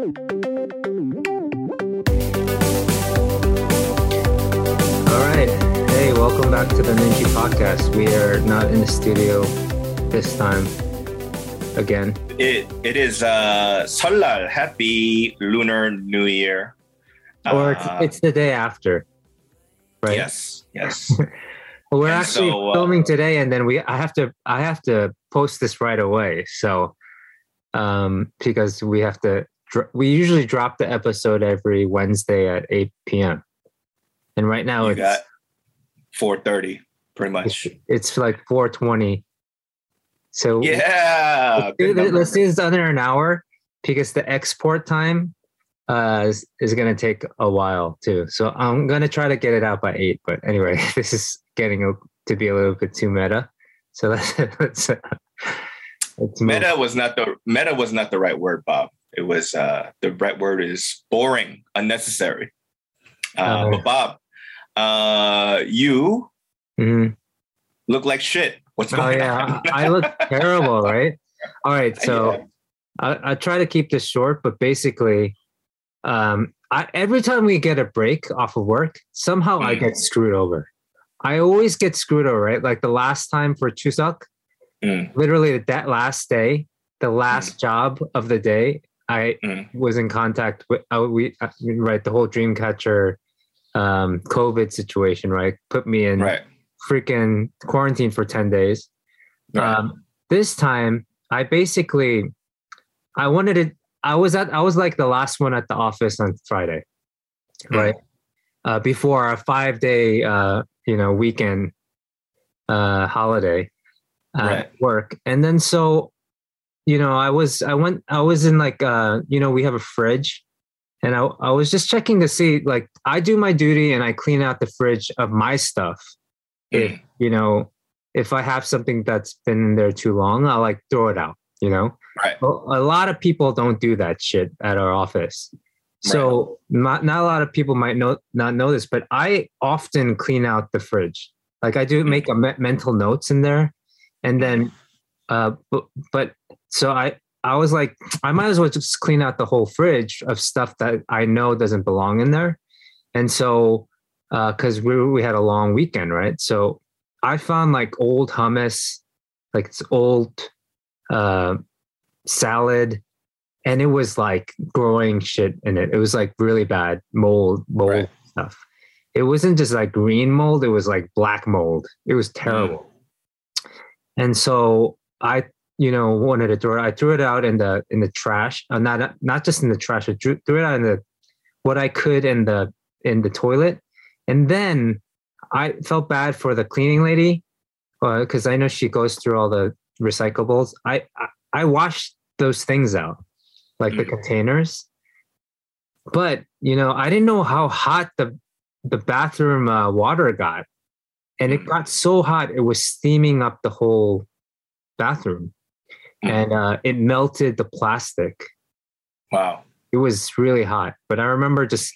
All right. Hey, welcome back to the Noonchi Podcast. We are not in the studio this time again. It it is uh Seollal. Happy Lunar New Year. Or it's, Uh, it's the day after. Right? Yes, yes. Well, we're And actually so, uh, filming today and then we I have to I have to post this right away. So um because we have to we usually drop the episode every Wednesday at 8 p.m. And right now you it's got four thirty, pretty much. it's like 420. So Yeah. let's do, this- let's do this under an hour because the export time uh, is, is going to take a while too. So I'm going to try to get it out by eight. But anyway, this is getting to be a little bit too meta. So uh, let's move. Meta was not the meta was not the right word, Bob. It was uh the right word is boring, unnecessary. Uh, Uh. but Bob, uh you Mhm. look like shit. What's Oh going yeah, on? I look terrible, right? All right, so. Yeah. I, I try to keep this short, but basically, um, I, every time we get a break off of work, somehow I Mm. get screwed over. I always get screwed over, right? Like the last time for Chuseok, Mm. literally that last day, the last job of the day, I Mm. was in contact with uh, we uh, right the whole Dreamcatcher um, COVID situation, right? Put me in right. freaking quarantine for ten days. Right. Um, this time, I basically, I wanted to. I was at. I was like the last one at the office on Friday, Hmm. right? Uh, before our five day, uh, you know, weekend uh, holiday at Right. work, and then so, you know, I was. I went. I was in like, uh, you know, we have a fridge. And I, I was just checking to see, like, I do my duty and I clean out the fridge of my stuff if Mm. you know if i have something that's been in there too long i'll like throw it out you know Right. well, a lot of people don't do that shit at our office so not, not a lot of people might know not know this but i often clean out the fridge like i do make a me- mental notes in there and then uh but, but so i i was like i might as well just clean out the whole fridge of stuff that i know doesn't belong in there and so because we we had a long weekend, right? So I found like old hummus, like it's old uh, salad, and it was like growing shit in it. It was like really bad mold, mold Right. stuff. It wasn't just like green mold; it was like black mold. It was terrible. And so I, you know, wanted to throw it. I threw it out in the in the trash. Uh, not not just in the trash. I threw, threw it out in the what I could in the in the toilet. And then I felt bad for the cleaning lady because I know she goes through all the recyclables. I I, I washed those things out, like the Mm. containers. But you know, I didn't know how hot the the bathroom uh, water got, and it Mm. got so hot it was steaming up the whole bathroom. And uh, it melted the plastic. Wow. it was really hot. But i remember just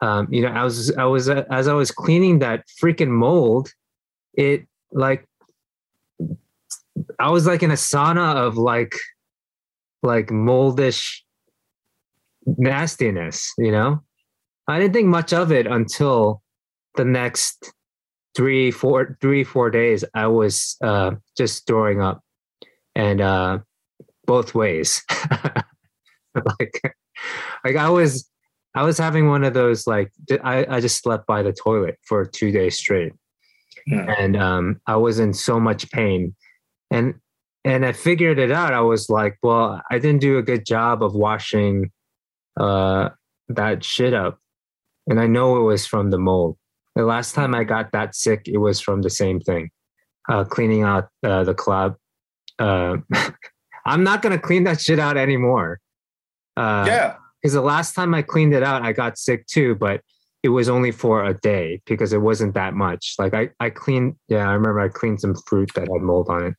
um, you know i was i was uh, as i was cleaning that freaking mold it like i was like in a sauna of like like moldish nastiness you know? I didn't think much of it until the next three four three four days i was uh just throwing up and uh both ways. Like like i was i was having one of those like i, I just slept by the toilet for two days straight. Hmm. and um i was in so much pain. And and i figured it out. I was like well i didn't do a good job of washing uh that shit up. And i know it was from the mold. The last time i got that sick it was from the same thing uh cleaning out uh, the club uh i'm not gonna clean that shit out anymore uh yeah. because the last time I cleaned it out, I got sick too, but it was only for a day because it wasn't that much. Like I, I cleaned, yeah, I remember I cleaned some fruit that had mold on it.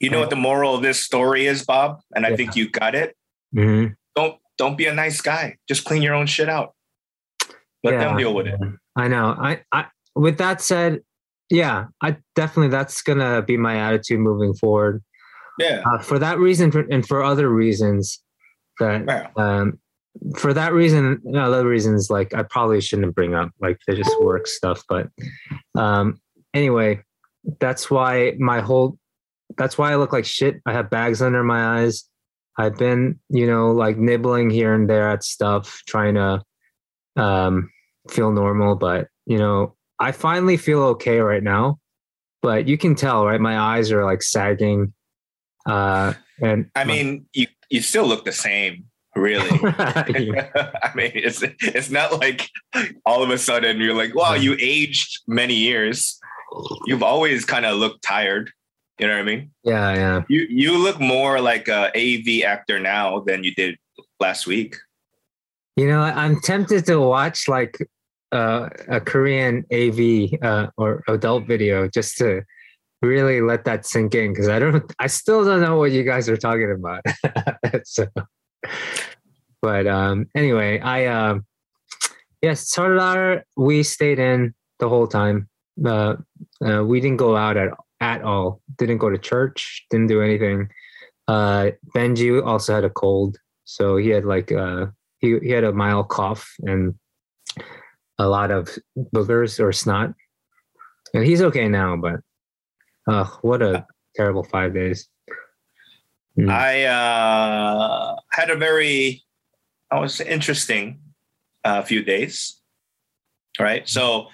You know what the moral of this story is, Bob? And I Yeah. think you got it. hmm Don't don't be a nice guy. Just clean your own shit out. Let them deal with it. I know. I, I, with that said, yeah, I definitely that's gonna be my attitude moving forward. Yeah. Uh, for that reason, and for other reasons that Yeah. um, for that reason, other reasons like I probably shouldn't bring up like they just work stuff. But um, anyway, that's why my whole that's why I look like shit. I have bags under my eyes. I've been, you know, like nibbling here and there at stuff, trying to um, feel normal. But you know, I finally feel okay right now. But you can tell, right? My eyes are like sagging. Uh, and I mean, you you still look the same, really. I mean, it's it's not like all of a sudden you're like, wow, you aged many years. You've always kind of looked tired. You know what I mean? Yeah, yeah. You you look more like a AV actor now than you did last week. You know, I'm tempted to watch like uh, a Korean AV uh, or adult video just to really let that sink in because I don't, I still don't know what you guys are talking about. so, but um, anyway, I uh, yes, Seollal, we stayed in the whole time. Uh, uh, we didn't go out at at all. Didn't go to church. Didn't do anything. Uh, Benji also had a cold, so he had like uh, he he had a mild cough and a lot of boogers or snot. And he's okay now, but uh, what a terrible five days. Mm. I uh, had a very, I was interesting uh, few days. Right. So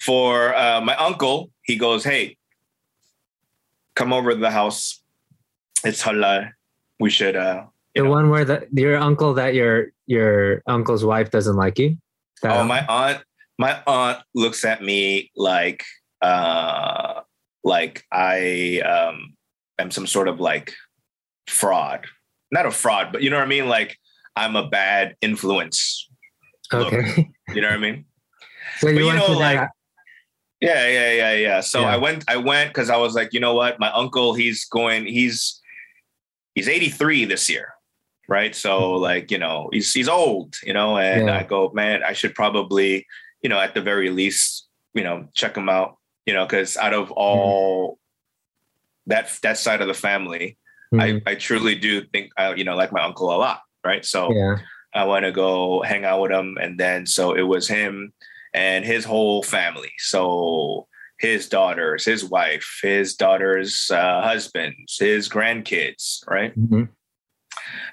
for uh, my uncle, he goes, Hey, come over to the house. It's Seollal. We should uh the know. one where the your uncle that your your uncle's wife doesn't like you? oh, my aunt my aunt looks at me like uh like I um am some sort of like fraud. Not a fraud, but you know what I mean? Like I'm a bad influence. Okay. Look, you know what I mean? So you, but, you know, like that. yeah, yeah, yeah, yeah. So yeah. I went, I went because I was like, you know what? My uncle, he's going, he's he's 83 this year right? So mm-hmm. like you know he's he's old, you know, and yeah. I go, man, I should probably you know at the very least you know check him out, you know, because out of all mm. that that side of the family, mm. I I truly do think I you know like my uncle a lot, right? So yeah. I want to go hang out with him, and then so it was him and his whole family. So his daughters, his wife, his daughter's uh, husbands, his grandkids, right? Mm-hmm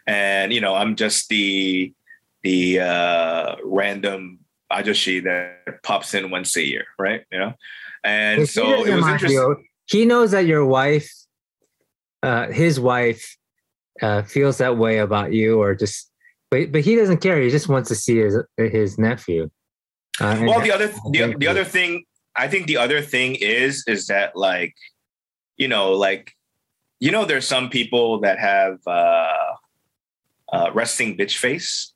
and you know i'm just the the uh random ajoshi that pops in once a year right you know and so it was interesting he knows that your wife uh his wife uh feels that way about you or just but but he doesn't care he just wants to see his his nephew uh, well the other the, the other thing i think the other thing is is that like you know like you know there's some people that have uh uh, resting bitch face.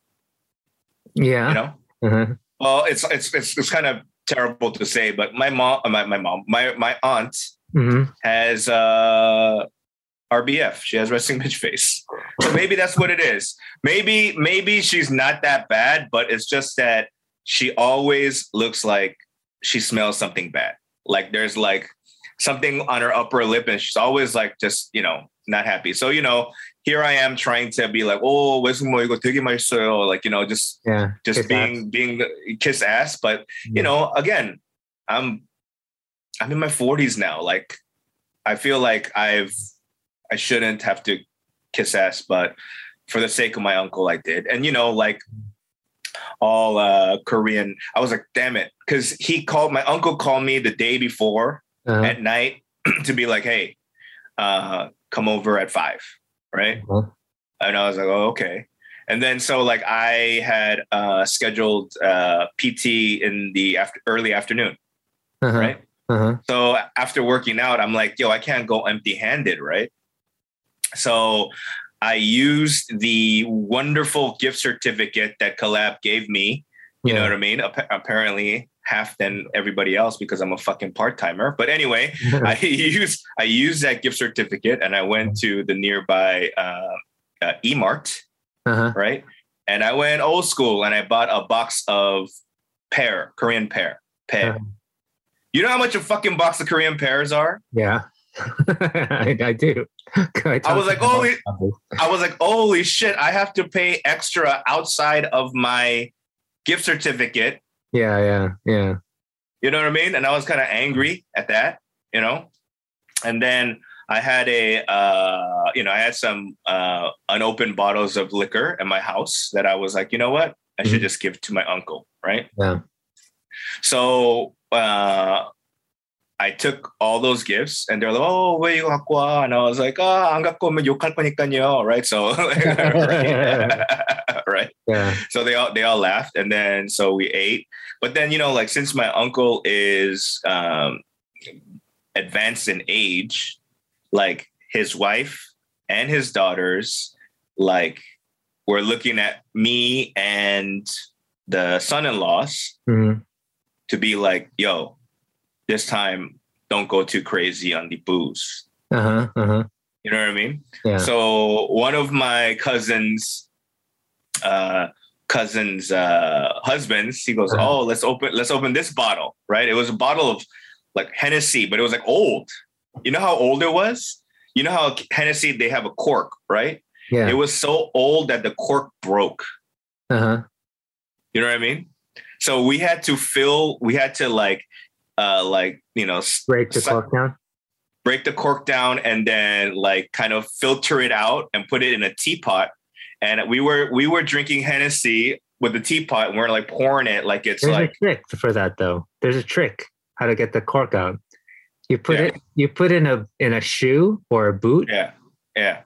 Yeah. You know? Uh-huh. Well, it's, it's, it's, it's, kind of terrible to say, but my mom, uh, my, my mom, my, my aunt mm-hmm. has uh, RBF. She has resting bitch face. So maybe that's what it is. Maybe, maybe she's not that bad, but it's just that she always looks like she smells something bad. Like there's like something on her upper lip and she's always like just, you know, not happy. So, you know, here I am trying to be like, oh, 외숙모 이거 되게 맛있어요. Like, you know, just yeah, just being ass. being kiss ass. But yeah. you know, again, I'm I'm in my 40s now. Like, I feel like I've I shouldn't have to kiss ass, but for the sake of my uncle, I did. And you know, like all uh Korean, I was like, damn it. Cause he called my uncle called me the day before uh-huh. at night to be like, hey, uh, come over at five right? Uh-huh. And I was like, oh, okay. And then so like I had uh, scheduled uh, PT in the after early afternoon, uh-huh. right? Uh-huh. So after working out, I'm like, yo, I can't go empty handed, right? So I used the wonderful gift certificate that Collab gave me. You yeah. know what I mean? apparently, half than everybody else because I'm a fucking part timer. But anyway, I used I used that gift certificate and I went to the nearby uh, uh, E-Mart, uh-huh. right? And I went old school and I bought a box of pear, Korean pear, pear. Uh-huh. You know how much a fucking box of Korean pears are? Yeah. I, I do. I, I was like, holy, I was like, holy shit! I have to pay extra outside of my gift certificate. Yeah, yeah, yeah. You know what I mean? And I was kind of angry at that, you know. And then I had a, uh, you know, I had some uh, unopened bottles of liquor in my house that I was like, you know what? I should mm-hmm. just give to my uncle, right? Yeah. So uh, I took all those gifts and they're like, oh, where you 갖고 And I was like, ah, oh, 안 갖고 오면 욕할 거니까요, right? So, right? Yeah. So they all they all laughed and then so we ate. But then you know, like since my uncle is um, advanced in age, like his wife and his daughters, like were looking at me and the son-in-laws mm-hmm. to be like, yo, this time don't go too crazy on the booze. Uh-huh. Uh-huh. You know what I mean? Yeah. So one of my cousins, uh, cousins, uh, husbands, he goes, uh-huh. "Oh, let's open, let's open this bottle." Right? It was a bottle of like Hennessy, but it was like old. You know how old it was? You know how Hennessy they have a cork, right? Yeah. It was so old that the cork broke. Uh huh. You know what I mean? So we had to fill. We had to like uh, like you know break the cork down break the cork down and then like kind of filter it out and put it in a teapot and we were we were drinking hennessy with the teapot and we're like pouring it like it's there's like a trick for that though there's a trick how to get the cork out you put yeah. it you put in a in a shoe or a boot yeah yeah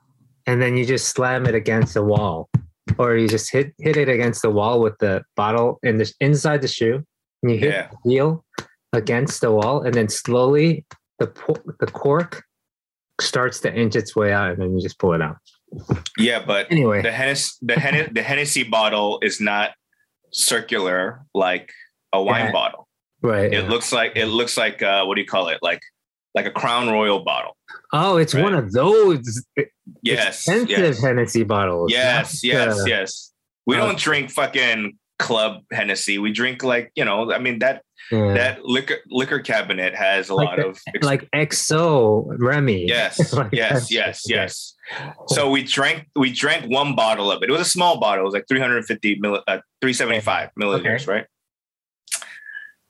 and then you just slam it against the wall or you just hit hit it against the wall with the bottle in the inside the shoe and you hit yeah. the heel against the wall, and then slowly the the cork starts to inch its way out, and then you just pull it out. Yeah, but anyway, the Hennessy the, Hennessy, the Hennessy bottle is not circular like a wine yeah. bottle. Right. It yeah. looks like it looks like uh, what do you call it? Like like a Crown Royal bottle. Oh, it's right? one of those yes, expensive yes. Hennessy bottles. Yes, yes, yes. We don't drink fucking club Hennessy. We drink like you know. I mean that yeah. that liquor liquor cabinet has a like lot the, of like XO Remy. Yes, like yes, yes, yes. So we drank we drank one bottle of it. It was a small bottle. It was like 350 mill, uh, 375 milliliters, okay. right?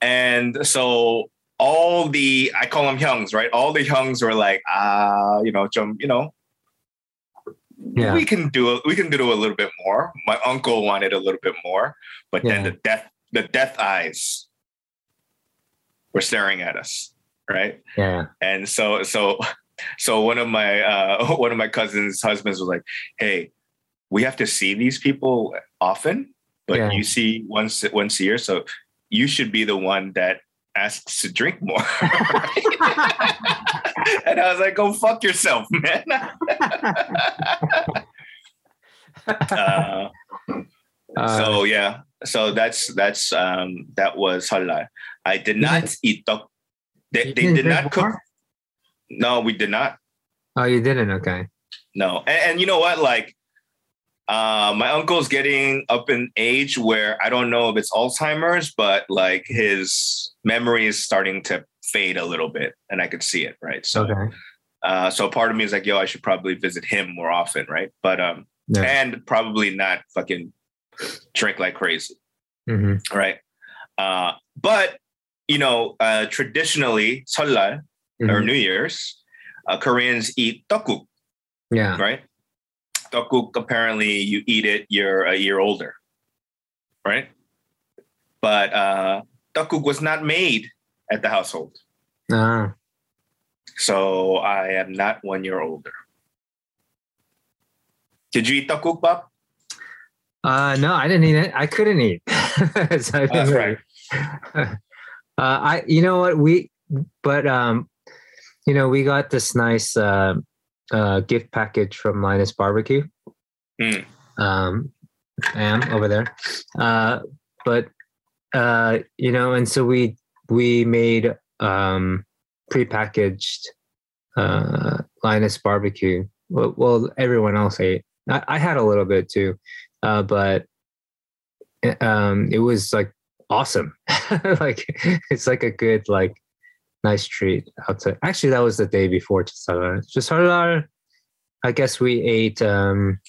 And so all the I call them youngs, right? All the youngs were like, ah, uh, you know, jump, you know, yeah. we can do it. We can do a little bit more. My uncle wanted a little bit more, but yeah. then the death, the death eyes were staring at us, right? Yeah. And so, so, so one of my uh, one of my cousins' husbands was like, "Hey, we have to see these people often, but yeah. you see once once a year, so you should be the one that asks to drink more. and I was like, go fuck yourself, man. uh, uh, so yeah, so that's that's um that was Seollal. I did not eat tok. They, they did not cook. No, we did not. Oh, you didn't? Okay. No, and, and you know what? Like, uh, my uncle's getting up in age where I don't know if it's Alzheimer's, but like his memory is starting to fade a little bit, and I could see it. Right. So, okay. uh, so part of me is like, yo, I should probably visit him more often, right? But um, yeah. and probably not fucking drink like crazy, mm-hmm. right? Uh, but you know, uh, traditionally, Seollal mm-hmm. or New Year's, uh, Koreans eat tteokguk. Yeah. Right. Tteokguk. Apparently, you eat it. You're a year older. Right. But uh, tteokguk was not made at the household. Ah. So I am not one year older. Did you eat tteokguk, Bob? Uh, no, I didn't eat it. I couldn't eat. so oh, that's right. Uh, I, you know what we, but um, you know, we got this nice uh, uh, gift package from Linus Barbecue. Mm. Um, am over there, uh, but uh, you know, and so we we made um, prepackaged uh, Linus Barbecue. Well, well, everyone else ate. I, I had a little bit too, uh, but um, it was like awesome. like it's like a good like nice treat outside. Actually, that was the day before Seollal. Seollal, I guess we ate. Um,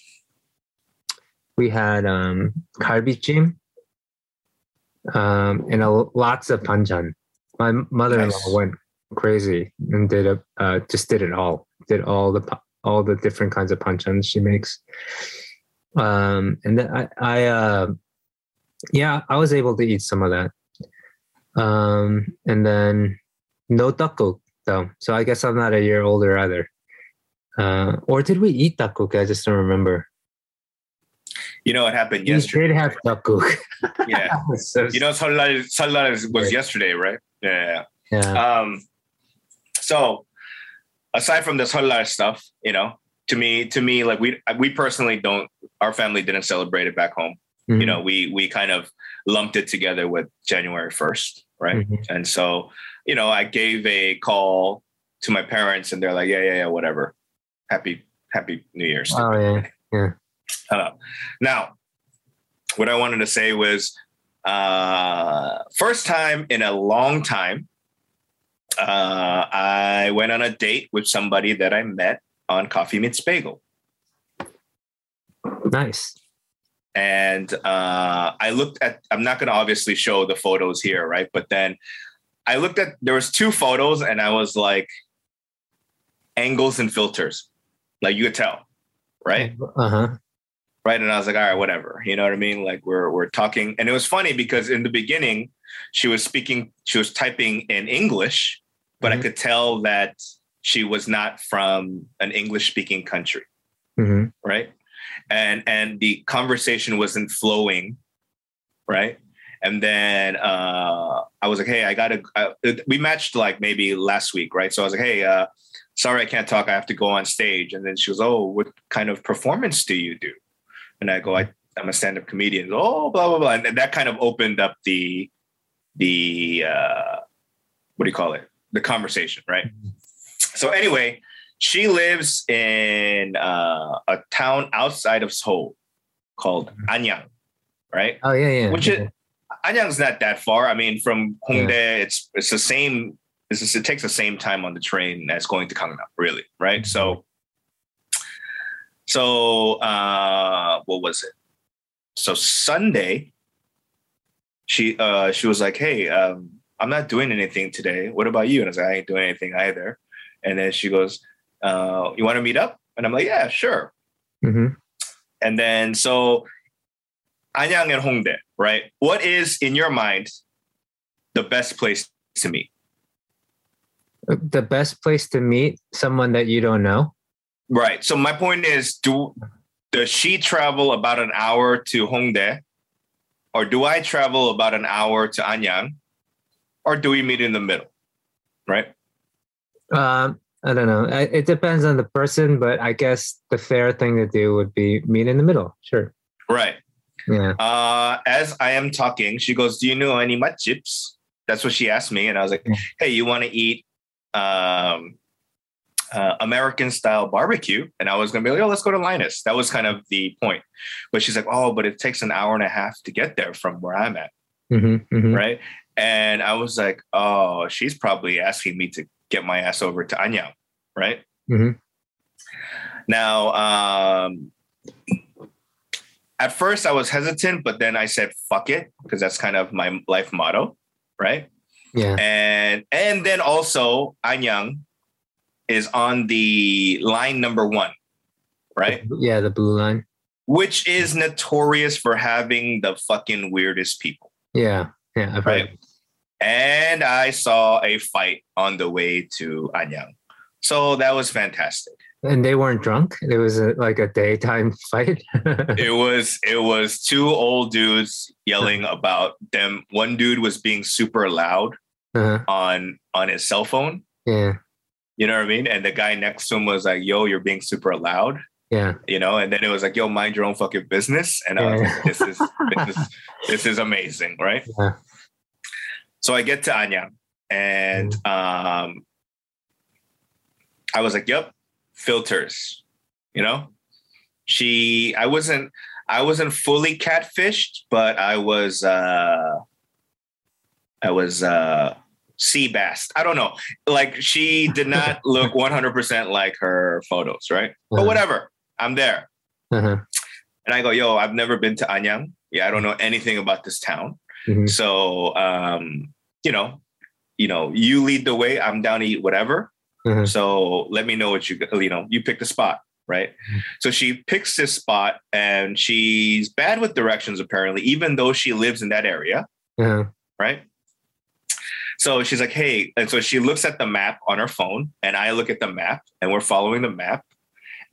we had um, galbijjim um, and a, lots of banchan. My mother-in-law nice. went crazy and did a uh, just did it all. Did all the all the different kinds of banchans she makes. Um, and then I, I uh, yeah, I was able to eat some of that. Um, and then no taco though, so I guess I'm not a year older either. Uh, or did we eat tteokguk? I just don't remember. You know what happened We yesterday? did have tteokguk. Yeah. So- You know, Seollal Seollal was Right. yesterday, right? Yeah. yeah. Um, so aside from the Seollal stuff, you know, to me, to me, like we we personally don't. Our family didn't celebrate it back home. Mm-hmm. You know, we we kind of lumped it together with January first, right? Mhm. And so, you know, I gave a call to my parents, and they're like, "Yeah, yeah, yeah, whatever. Happy Happy New Year's." Oh yeah. Uh, now, what I wanted to say was uh, first time in a long time, uh, I went on a date with somebody that I met on Coffee Meets Bagel. Nice. And uh, I looked at, I'm not going to obviously show the photos here, right? But then I looked at, there was two photos and I was like, angles and filters. Like you could tell, right? Uh huh. right and i was like all right whatever you know what i mean like we're we're talking and it was funny because in the beginning she was speaking she was typing in english but Mhm. i could tell that she was not from an english speaking country hmm right and and the conversation wasn't flowing right? And then uh i was like hey i gotta uh, we matched like maybe last week right? So i was like hey uh sorry i can't talk. I have to go on stage. And then she was oh what kind of performance do you do? And i go I, i'm a stand-up comedian. Oh blah blah blah. And then that kind of opened up the the uh what do you call it? The conversation right? So anyway she lives in uh, a town outside of Seoul called Anyang, right? Oh yeah, yeah. Which is Anyang's not that far. I mean, from Hongdae, Yeah. it's it's the same. It's just, it takes the same time on the train as going to Gangnam, really, right? So, so uh, what was it? So Sunday, she uh, she was like, "Hey, um, I'm not doing anything today. What about you?" And I was like, "I ain't doing anything either." And then she goes, uh, "You want to meet up?" And I'm like, "Yeah, sure." hmm And then so Anyang and Hongdae, right? What is in your mind the best place to meet? The best place to meet someone that you don't know. Right. So my point is, do does she travel about an hour to Hongdae, or do I travel about an hour to Anyang, or do we meet in the middle? Right. Um, I don't know. I, it depends on the person, but I guess the fair thing to do would be meet in the middle. Sure. Right. Yeah. Uh, as I am talking, she goes, "Do you know any matjips?" That's what she asked me, and I was like. "Hey, you want to eat um, uh, American style barbecue?" And I was gonna be like, "Oh, let's go to Linus." That was kind of the point. But she's like, "Oh, but it takes an hour and a half to get there from where I'm at." hmm hmm right? And I was like, oh, she's probably asking me to get my ass over to Anyang, right? Mhm. Now, um, at first I was hesitant, but then I said, fuck it, because that's kind of my life motto, right? Yeah. And and then also Anyang is on the line number one, right? Yeah. The blue line. Which is notorious for having the fucking weirdest people. Yeah. Yeah. I've Right. heard. And I saw a fight on the way to Anyang. So that was fantastic. And they weren't drunk. It was a, like a daytime fight. It was it was two old dudes yelling about them. One dude was being super loud uh, on on his cell phone. yeah. You know what I mean? And the guy next to him was like, "Yo, you're being super loud." Yeah. You know, and then it was like, "Yo, mind your own fucking business." And I was Yeah. like, "This is this is this is amazing, right?" Yeah. So I get to Anyang, and um, I was like, "Yep, filters." You know, she. I wasn't. I wasn't fully catfished, but I was. uh I was. uh sea bass. I don't know. Like she did not look 100% like her photos, right? But Uh-huh. whatever. I'm there. Uh-huh. And I go, yo, I've never been to Anyang. Yeah, I don't know anything about this town. Mhm. So um, you know, you know, you lead the way. I'm down to eat whatever. Uh-huh. So let me know what you you know. You pick the spot, right? Mhm. So she picks this spot, and she's bad with directions apparently, even though she lives in that area, Uh-huh. right? So she's like, hey, and so she looks at the map on her phone, and I look at the map, and we're following the map.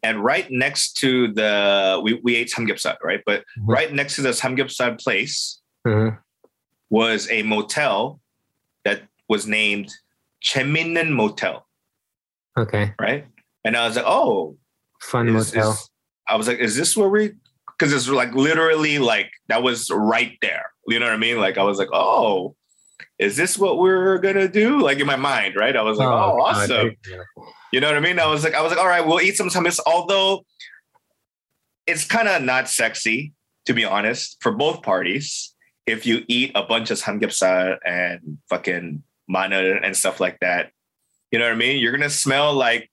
And right next to the we, we ate samgyeopsal, right? But Mhm. right next to the samgyeopsal place Uh-huh. Was a motel that was named Cheminnan Motel, Okay. right? And I was like, oh, Fun is- motel. is- I was like, is this where we? Because it's like literally like that was right there. You know what I mean? Like I was like, oh, is this what we're gonna do? Like in my mind, right? I was like, oh, oh God, awesome. You know what I mean? I was like, I was like, all right, we'll eat some hummus. Although it's kind of not sexy, to be honest, for both parties. If you eat a bunch of samgyeopsal and fucking maner and stuff like that, you know what I mean? You're gonna smell like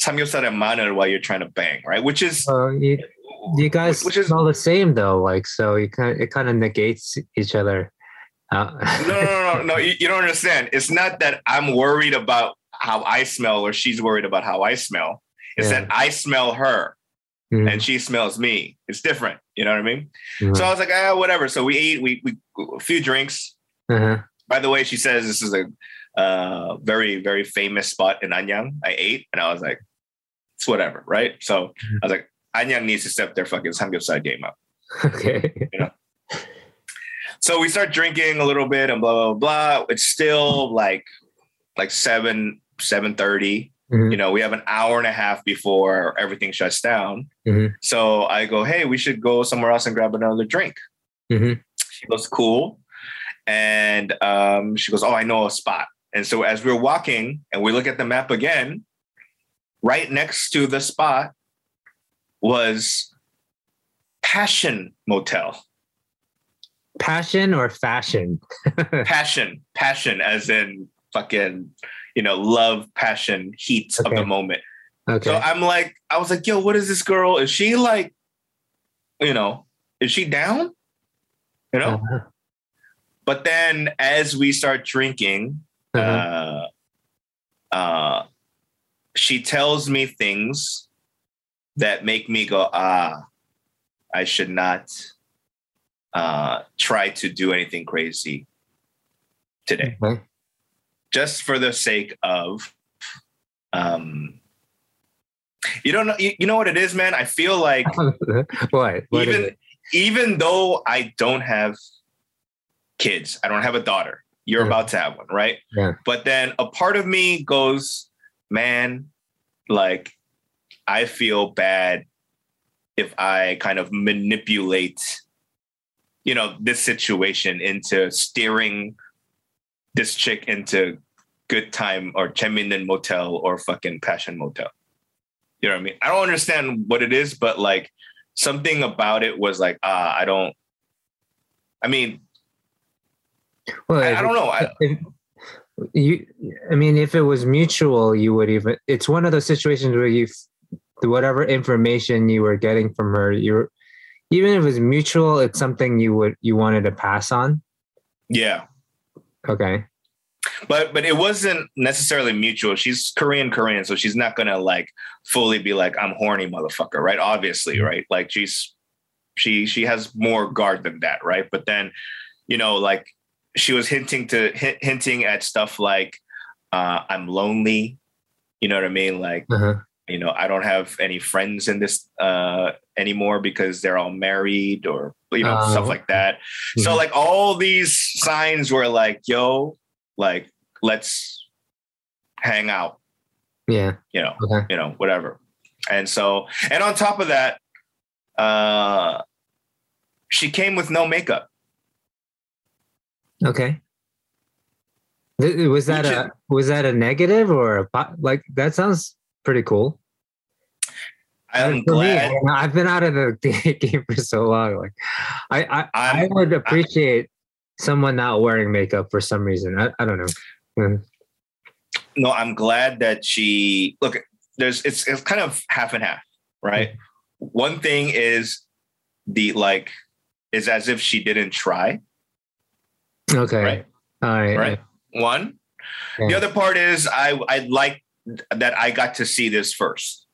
samgyeopsal and maner while you're trying to bang, right? Which is Well, you, you guys which is smell the same though, like so you kind it kind of negates each other. Uh, no, no, no, no, no. You, you don't understand. It's not that I'm worried about how I smell or she's worried about how I smell. It's Yeah. that I smell her Mhm. and she smells me. It's different. You know what I mean? Mhm. So I was like, ah, whatever. So we eat, we, we a few drinks. Uh-huh. By the way, she says this is a uh, very, very famous spot in Anyang. I ate and I was like, it's whatever, right? So I was like, Anyang needs to step their fucking samgyeopsal game up. Okay. You know? So we start drinking a little bit and blah blah blah. It's still like like seven seven thirty. Mhm. You know, we have an hour and a half before everything shuts down. Mhm. So I go, hey, we should go somewhere else and grab another drink. Mhm. She goes, cool. And um, she goes, oh, I know a spot. And so as we're walking and we look at the map again, right next to the spot was Passion Motel. Passion or fashion? passion, passion, as in fucking, you know, love, passion, heat of the moment. Okay. So I'm like, I was like, yo, what is this girl? Is she like, you know, is she down? You know? Uh-huh. But then as we start drinking, Uh-huh. uh, uh, she tells me things that make me go, ah, I should not uh, try to do anything crazy today. Okay. Just for the sake of um you don't know you, you know what it is man i feel like what? What is even even though i don't have kids i don't have a daughter you're Yeah. about to have one right Yeah. but then a part of me goes man like i feel bad if i kind of manipulate you know this situation into steering this chick into good time or Cheminden motel or fucking passion motel. You know what i mean? I don't understand what it is but like something about it was like ah i don't i mean Well, I, I don't know. I, if you i mean if it was mutual you would even it's one of those situations where you whatever information you were getting from her you're even if it was mutual it's something you would you wanted to pass on. Yeah okay. But but it wasn't necessarily mutual. She's korean korean so she's not gonna like fully be like i'm horny motherfucker right? Obviously right? Like she's she she has more guard than that right? But then you know like she was hinting to hint, hinting at stuff like uh i'm lonely you know what i mean? Like uh-huh. you know i don't have any friends in this uh anymore because they're all married or you know stuff like that. So Mhm. like all these signs were like yo like let's hang out. Yeah. You know okay. you know whatever. And so and on top of that uh she came with no makeup. Okay. Was that a was that a negative or a like that sounds pretty cool i'm For me, glad I- I've been out of the game for so long. Like, I I, I would appreciate someone not wearing makeup for some reason. I, I don't know. Mm. no, I'm glad that she look. There's it's it's kind of half and half, right? One thing is the like is as if she didn't try, Okay. right? All right. Right. One. The other part is I I like that I got to see this first.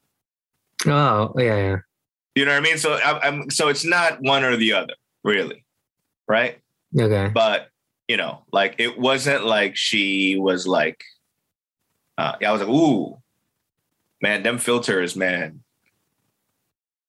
Oh, yeah, yeah. You know what I mean? So I, I'm so it's not one or the other, really, right? Okay. But you know, like it wasn't like she was like, uh, I was like, ooh, man, them filters, man.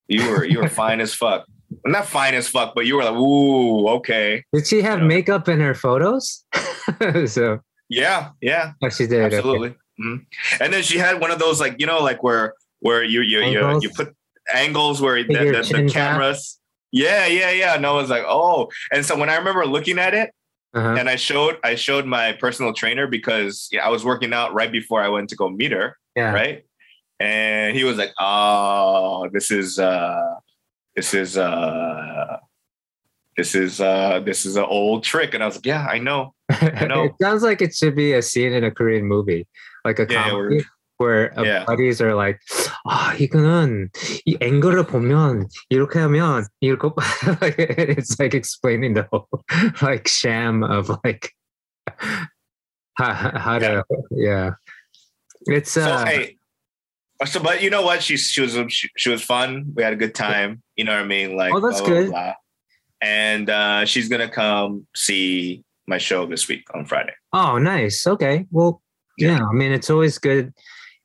You were you were fine as fuck. Well, not fine as fuck, but you were like, ooh, okay, Did she have Yeah. makeup in her photos? so yeah, yeah, oh, she did. okay. absolutely. Mhm. And then she had one of those like you know like where where you you you, you put angles where the, the, the cameras. Yeah, yeah, yeah. And I was like, oh. And so when I remember looking at it, Uh-huh. and I showed I showed my personal trainer because yeah, I was working out right before I went to go meet her, Yeah. right? And he was like, "Oh, this is uh this is uh this is uh this is an old trick." And I was like, "Yeah, I know." I know. it sounds like it should be a scene in a Korean movie, like a Yeah, comedy, where uh, Yeah. buddies are like, 아 이거는 이 앵글을 보면 이렇게 하면 이렇게 like, it's like explaining the whole like sham of like how, how to yeah. It's So uh hey, so but you know what? She she was she, she was fun. We had a good time. You know what I mean? Like Oh, that's blah, blah, good. blah. And uh, she's gonna come see my show this week on Friday. Oh, nice. Okay. Well, yeah. I mean, it's always good.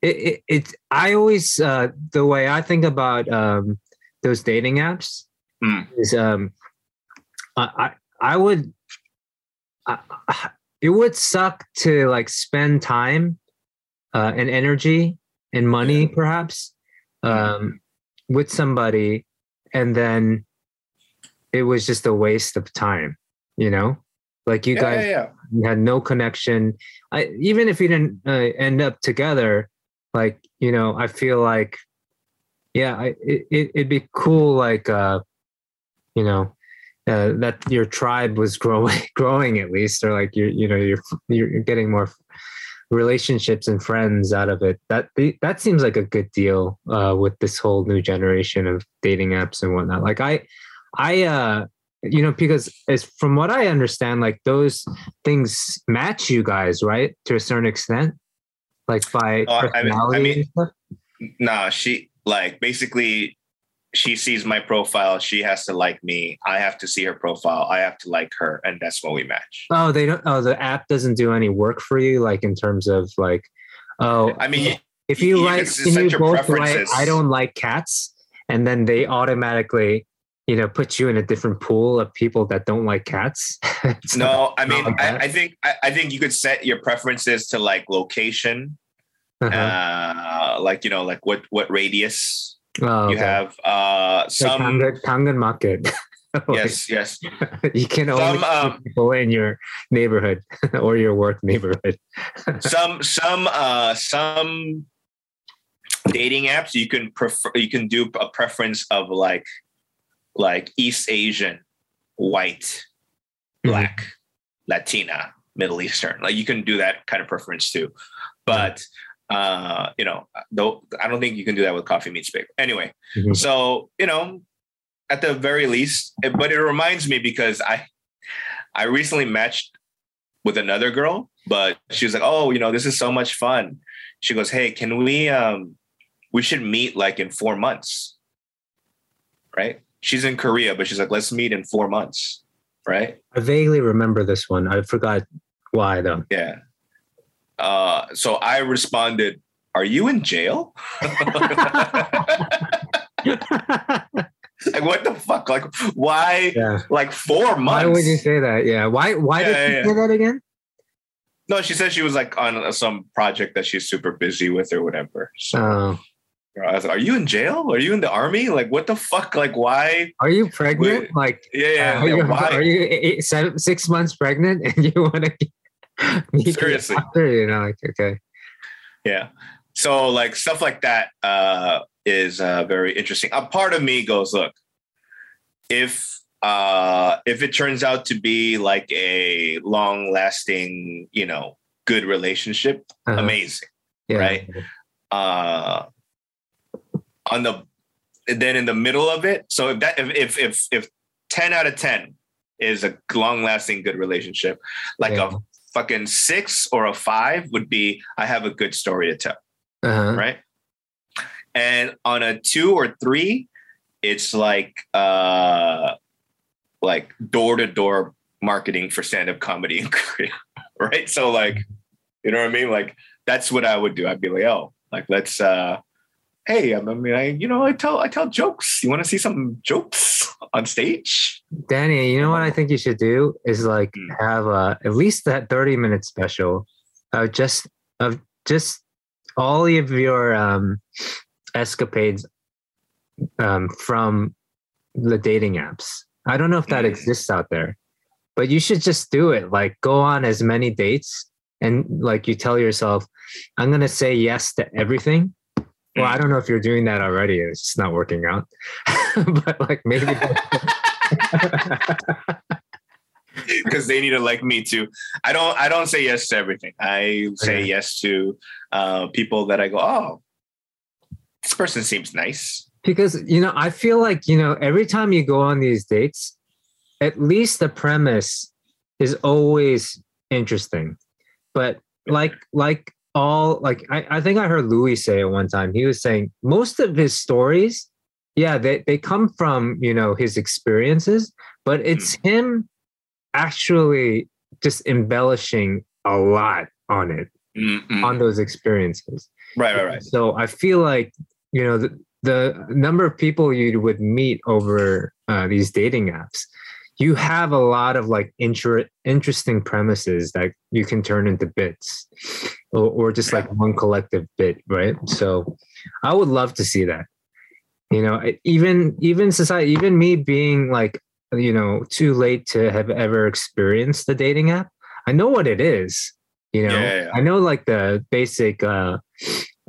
it, it, it I always uh, the way I think about um, those dating apps Mm. is um, I I, would I, it would suck to like spend time uh, and energy and money perhaps um, with somebody and then it was just a waste of time you know like you yeah, guys yeah, yeah. you had no connection I, even if you didn't uh, end up together like you know i feel like yeah I, it, it, it'd be cool like uh you know uh, that your tribe was growing growing at least or like you're you know you're you're getting more relationships and friends out of it. That that seems like a good deal uh with this whole new generation of dating apps and whatnot. Like i i uh you know because as from what i understand like those things match you guys right? To a certain extent like by Oh, I mean- I personality mean- Nah, she like basically she sees my profile. She has to like me. I have to see her profile. I have to like her, and that's when we match. oh they don't oh the app doesn't do any work for you like in terms of like oh I mean, if you, you write can can you both like, i don't like cats and then they automatically you know put you in a different pool of people that don't like cats no, I mean, like. I, I think I, I think you could set your preferences to like location, Uh-huh. uh, like you know, like what what radius oh, you okay. have. Uh, Like some Danggeun Market Like, yes, yes. you can only Some, um, people in your neighborhood or your work neighborhood some some uh some dating apps you can prefer you can do a preference of like like east asian white Mhm. black latina middle eastern. Like you can do that kind of preference too. But uh you know though i don't think you can do that with coffee meets bagel anyway Mhm. so you know at the very least but it reminds me because i i recently matched with another girl but she was like oh you know this is so much fun. She goes hey can we um we should meet like in four months. Right she's in korea but she's like let's meet in four months right? I vaguely remember this one. I forgot why though. Yeah. Uh so i responded are you in jail? Like what the fuck? Like why yeah. like four months why would you say that? Yeah. Why why Yeah, did you yeah. say that again? No she said she was like on some project that she's super busy with or whatever so. Oh I was like, are you in jail? Are you in the army? Like, what the fuck? Like, why? are you pregnant Wait, like Yeah, yeah. are, yeah, you, are you eight, seven, six months pregnant and you want to meet Seriously. doctor? you know like okay Yeah. So, like, stuff like that uh, is uh, very interesting. A part of me goes, look, if uh, if it turns out to be like a long lasting, you know, good relationship, Uh-huh. amazing. Yeah. right? Uh, on the then in the middle of it, so if that if if if, if ten out of ten is a long lasting good relationship, like Yeah. a fucking six or a five would be I have a good story to tell Uh-huh. right? And on a two or three, it's like uh like door to door marketing for stand up comedy in Korea, right? So like, you know what I mean? Like that's what I would do. I'd be like, oh, like let's uh hey, I mean, I you know I tell I tell jokes. You want to see some jokes on stage? Danny, you know what I think you should do is like Mm. have uh, at least that 30 minute special of just of just all of your um escapades um from the dating apps. I don't know if that Mm. exists out there. But you should just do it. Like go on as many dates and like you tell yourself, I'm gonna say yes to everything. Well, I don't know if you're doing that already. It's just not working out. but like maybe because they need to like me too. I don't I don't say yes to everything. I say Okay. yes to uh, people that I go, oh, this person seems nice. because you know i feel like you know every time you go on these dates at least the premise is always interesting but like like all like I, I think i heard louis say it one time he was saying most of his stories yeah they, they come from you know his experiences but it's him actually just embellishing a lot on it Mm-mm. on those experiences right, right, right. so I feel like you know the, the number of people you would meet over uh, these dating apps, you have a lot of like inter- interesting premises that you can turn into bits, or, or just like one collective bit, right? So I would love to see that. You know, even even society, even me being like you know too late to have ever experienced the dating app, I know what it is. You know, Yeah, yeah. I know like the basic uh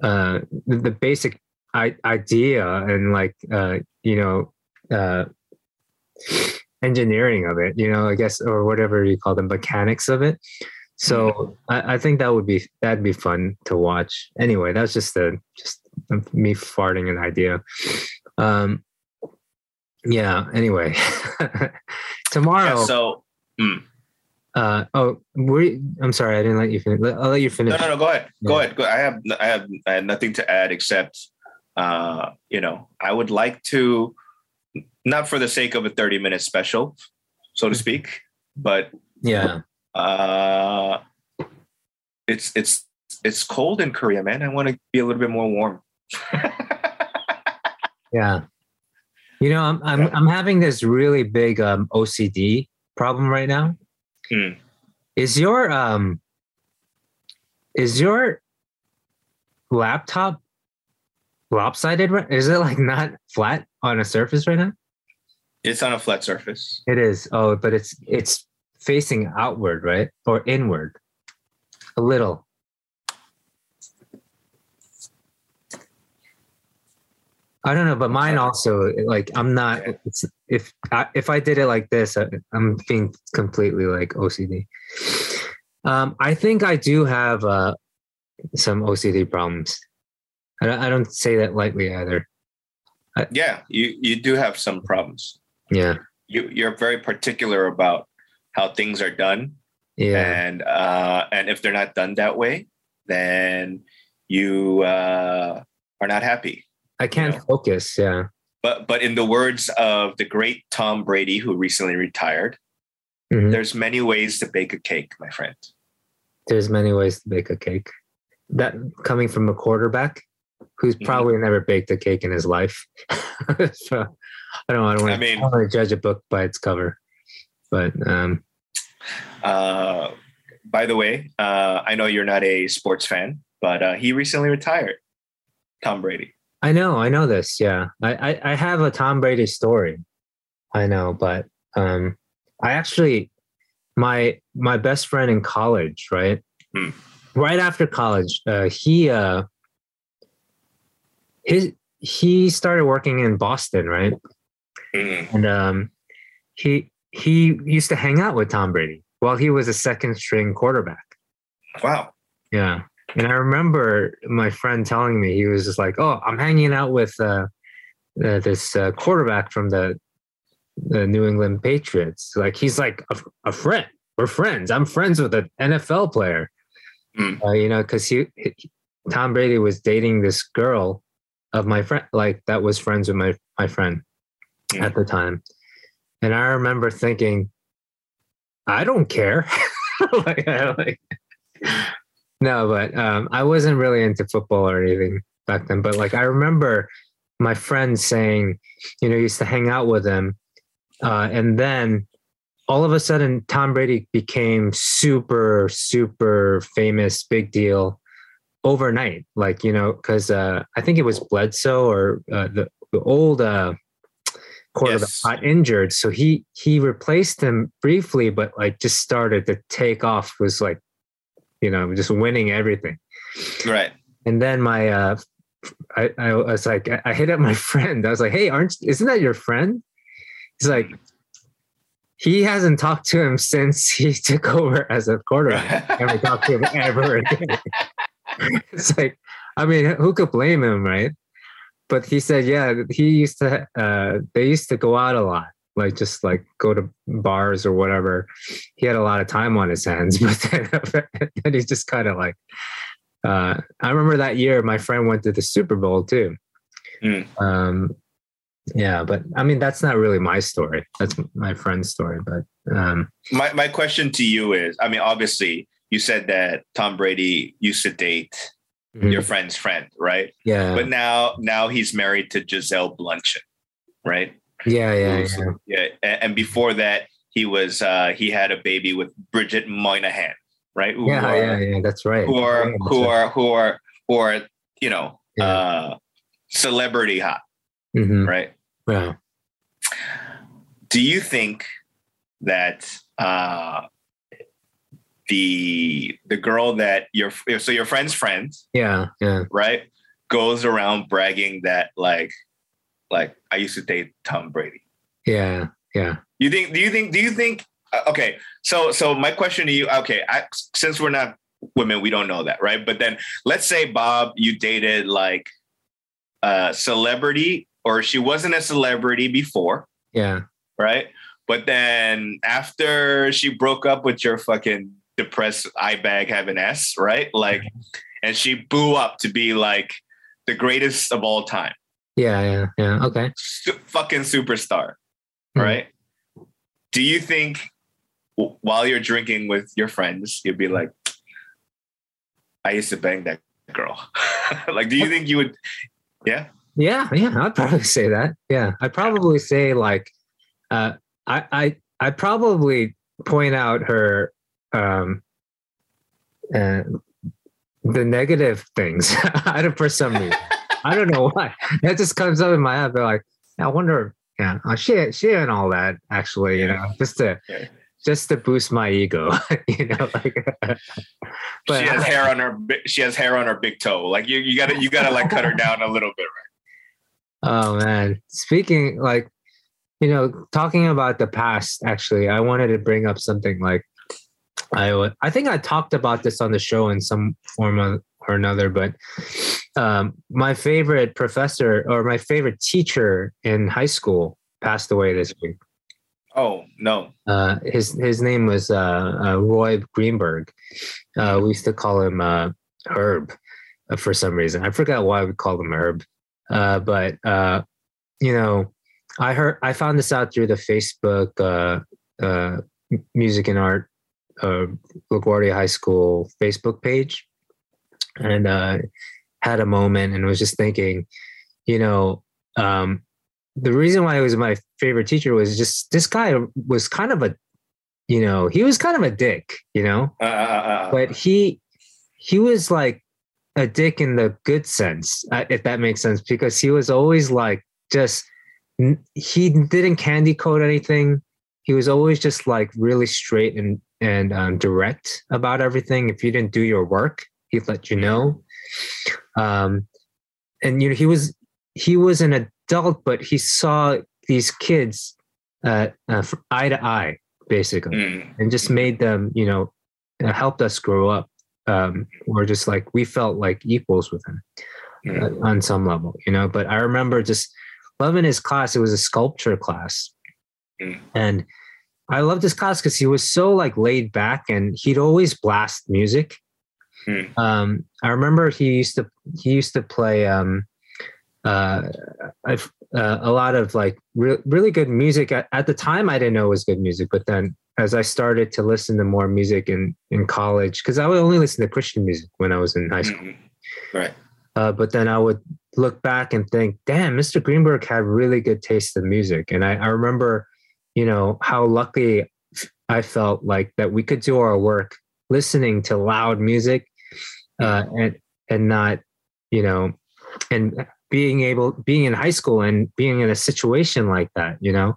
uh the, the basic I- idea and like uh you know uh engineering of it you know i guess or whatever you call the mechanics of it so I, I think that would be that'd be fun to watch anyway that's just a just me farting an idea um yeah anyway tomorrow Yeah, so mm. uh oh we i'm sorry i didn't let you finish i'll let you finish no, no, no. Go ahead. Go ahead. Go. I have, I have, I have nothing to add except, uh, you know, I would like to, not for the sake of a thirty-minute special, so to speak, but yeah uh, it's it's it's cold in Korea, man. I want to be a little bit more warm. Yeah. You know, I'm I'm. I'm having this really big um OCD problem right now. Hmm. Is your um is your laptop lopsided? Is it like not flat on a surface right now? It's on a flat surface. It is. Oh, but it's it's facing outward, right? Or inward. A little. I don't know, but mine also like I'm not. It's, if I, if I did it like this, I, I'm being completely like OCD. Um, I think I do have uh, some OCD problems. I don't, I don't say that lightly either. Yeah, you you do have some problems. Yeah, You you're very particular about how things are done, yeah, and uh, and if they're not done that way, then you uh, are not happy. I can't Yeah. focus. Yeah, But but in the words of the great Tom Brady, who recently retired, Mhm. there's many ways to bake a cake, my friend. there's many ways to bake a cake. That coming from a quarterback who's Mhm. probably never baked a cake in his life. so I don't, I don't want I mean- to judge a book by its cover. But um, Uh, by the way, uh, I know you're not a sports fan, but uh, he recently retired. Tom Brady. I know, I know this. Yeah, I, I, I have a Tom Brady story. I know, but um, I actually, my my best friend in college, right, Hmm. right after college, uh, he uh, his he started working in Boston, right, Mm, and um, he he used to hang out with Tom Brady while he was a second string quarterback. Wow. Yeah. And I remember my friend telling me he was just like, "Oh, I'm hanging out with uh, uh, this uh, quarterback from the the New England Patriots. Like he's like a, a friend. We're friends. I'm friends with an NFL player. Mm. Uh, you know, because he, he Tom Brady was dating this girl of my friend, like that was friends with my my friend Mm. at the time. And I remember thinking, I don't care. like, I, like, no, but um, I wasn't really into football or anything back then. But like I remember my friend saying, you know, used to hang out with him, uh, and then all of a sudden Tom Brady became super, super famous, big deal overnight. Like you know, because uh, I think it was Bledsoe or uh, the the old uh, quarterback Yes. got injured, so he he replaced him briefly, but like just started to take off. Was like, you know, just winning everything. Right. And then my uh I, I was like I hit up my friend. I was like, hey, aren't isn't that your friend? He's like, he hasn't talked to him since he took over as a quarterback. Never talked to him ever again. it's like, I mean, who could blame him, right? But he said, yeah, he used to uh they used to go out a lot, like just like go to bars or whatever. He had a lot of time on his hands, but then, then he's just kind of like uh, I remember that year my friend went to the Super Bowl too. Mm. Um, yeah, but I mean that's not really my story. That's my friend's story. But um, My my question to you is, I mean, obviously you said that Tom Brady used to date your friend's friend, right? Mm-hmm. yeah, But now now he's married to Gisele Bündchen, right? yeah, yeah, Who's- yeah. yeah. And before that, he was uh he had a baby with Bridget Moynahan, right? Who Yeah, are, yeah, yeah, that's right. Who are Yeah, who right. are who are who are you know Yeah. uh celebrity hot, Mhm. right? Yeah. Do you think that uh the the girl that your so your friend's friend, Yeah, yeah, right, goes around bragging that like like I used to date Tom Brady. yeah, yeah. You think? Do you think? Do you think? uh, okay, so so my question to you. Okay, I, since we're not women, we don't know that, right? But then let's say Bob, you dated like a celebrity, or she wasn't a celebrity before, Yeah, right? But then after she broke up with your fucking depressed eye bag have an S, right? Like, and she blew up to be like the greatest of all time, yeah, yeah, yeah. Okay. Su- fucking superstar, Hmm. right? Do you think w- while you're drinking with your friends, you'd be like, I used to bang that girl? like, do you think you would? Yeah. Yeah, yeah, I'd probably say that. Yeah, I'd probably say like, uh, I, I, I probably point out her, um, uh, the negative things. I don't for some reason. I don't know why. That just comes up in my head. But like, I wonder. Yeah, uh, she, she and all that actually. You know, just to, Yeah. just to boost my ego. you know, like. but she has hair on her. She has hair on her big toe. Like you, you gotta, you gotta like cut her down a little bit, right? Oh man. Speaking like, you know, talking about the past, actually, I wanted to bring up something like I think I talked about this on the show in some form of, or another, but um, my favorite professor or my favorite teacher in high school passed away this week. Oh no. Uh, his his name was uh, uh, Roy Greenberg. Uh, we used to call him uh, Herb uh, for some reason. I forgot why we called him Herb. Uh, but uh, you know, I heard I found this out through the Facebook uh, uh, Music and Art uh, LaGuardia High School Facebook page, and uh, had a moment and was just thinking, you know, um, the reason why he was my favorite teacher was just this guy was kind of a, you know, he was kind of a dick, you know, Uh, uh, uh, uh, but he he was like a dick in the good sense, if that makes sense, because he was always like just he didn't candy coat anything. He was always just like really straight and and um, direct about everything. If you didn't do your work, he'd let you know. Um, and you know he was he was an adult, but he saw these kids uh, uh, eye to eye, basically, Mm. and just made them, you know, uh, helped us grow up. Um, we're just like we felt like equals with him Mm. uh, on some level, you know. But I remember just loving his class. It was a sculpture class, Mm. and I loved his class because he was so like laid back, and he'd always blast music. Mm. Um, I remember he used to he used to play um, uh, uh, a lot of like re- really good music. At, at the time, I didn't know it was good music, but then as I started to listen to more music in in college, because I would only listen to Christian music when I was in high school. Mhm. Right. Uh, but then I would look back and think, damn, Mr. Greenberg had really good taste in music. And I, I remember, you know, how lucky I felt like that we could do our work listening to loud music uh, and and not, you know, and being able being in high school and being in a situation like that, you know,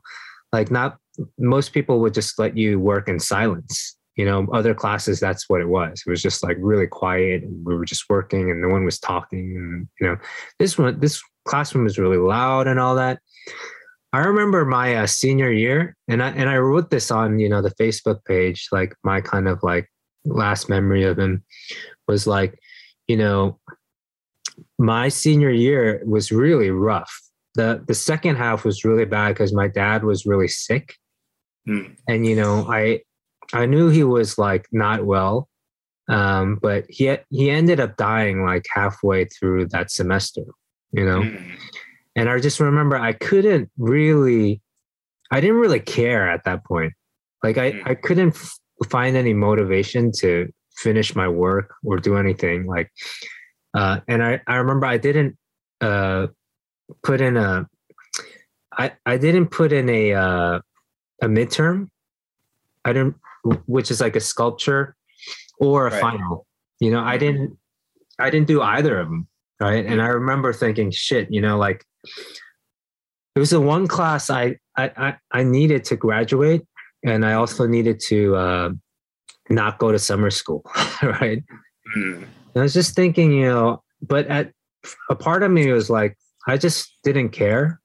like not most people would just let you work in silence. You know, other classes, that's what it was. It was just like really quiet, and we were just working, and no one was talking. And you know, this one, this classroom was really loud and all that. I remember my uh, senior year, and I and I wrote this on you know the Facebook page, like my kind of like last memory of him was like, you know, my senior year was really rough. the The second half was really bad because my dad was really sick, Mm. and you know I I knew he was like not well, um, but he he ended up dying like halfway through that semester, you know. Mm. And I just remember I couldn't really, I didn't really care at that point. Like I, Mm. I couldn't f- find any motivation to finish my work or do anything. Like, uh, and I, I remember I didn't uh, put in a, I, I didn't put in a, uh, a midterm. I didn't, which is like a sculpture or a Right. final. You know, I didn't, I didn't do either of them right and i remember thinking shit you know like it was the one class i i i, I needed to graduate and i also needed to uh not go to summer school right Mm. i was just thinking you know but at a part of me was like i just didn't care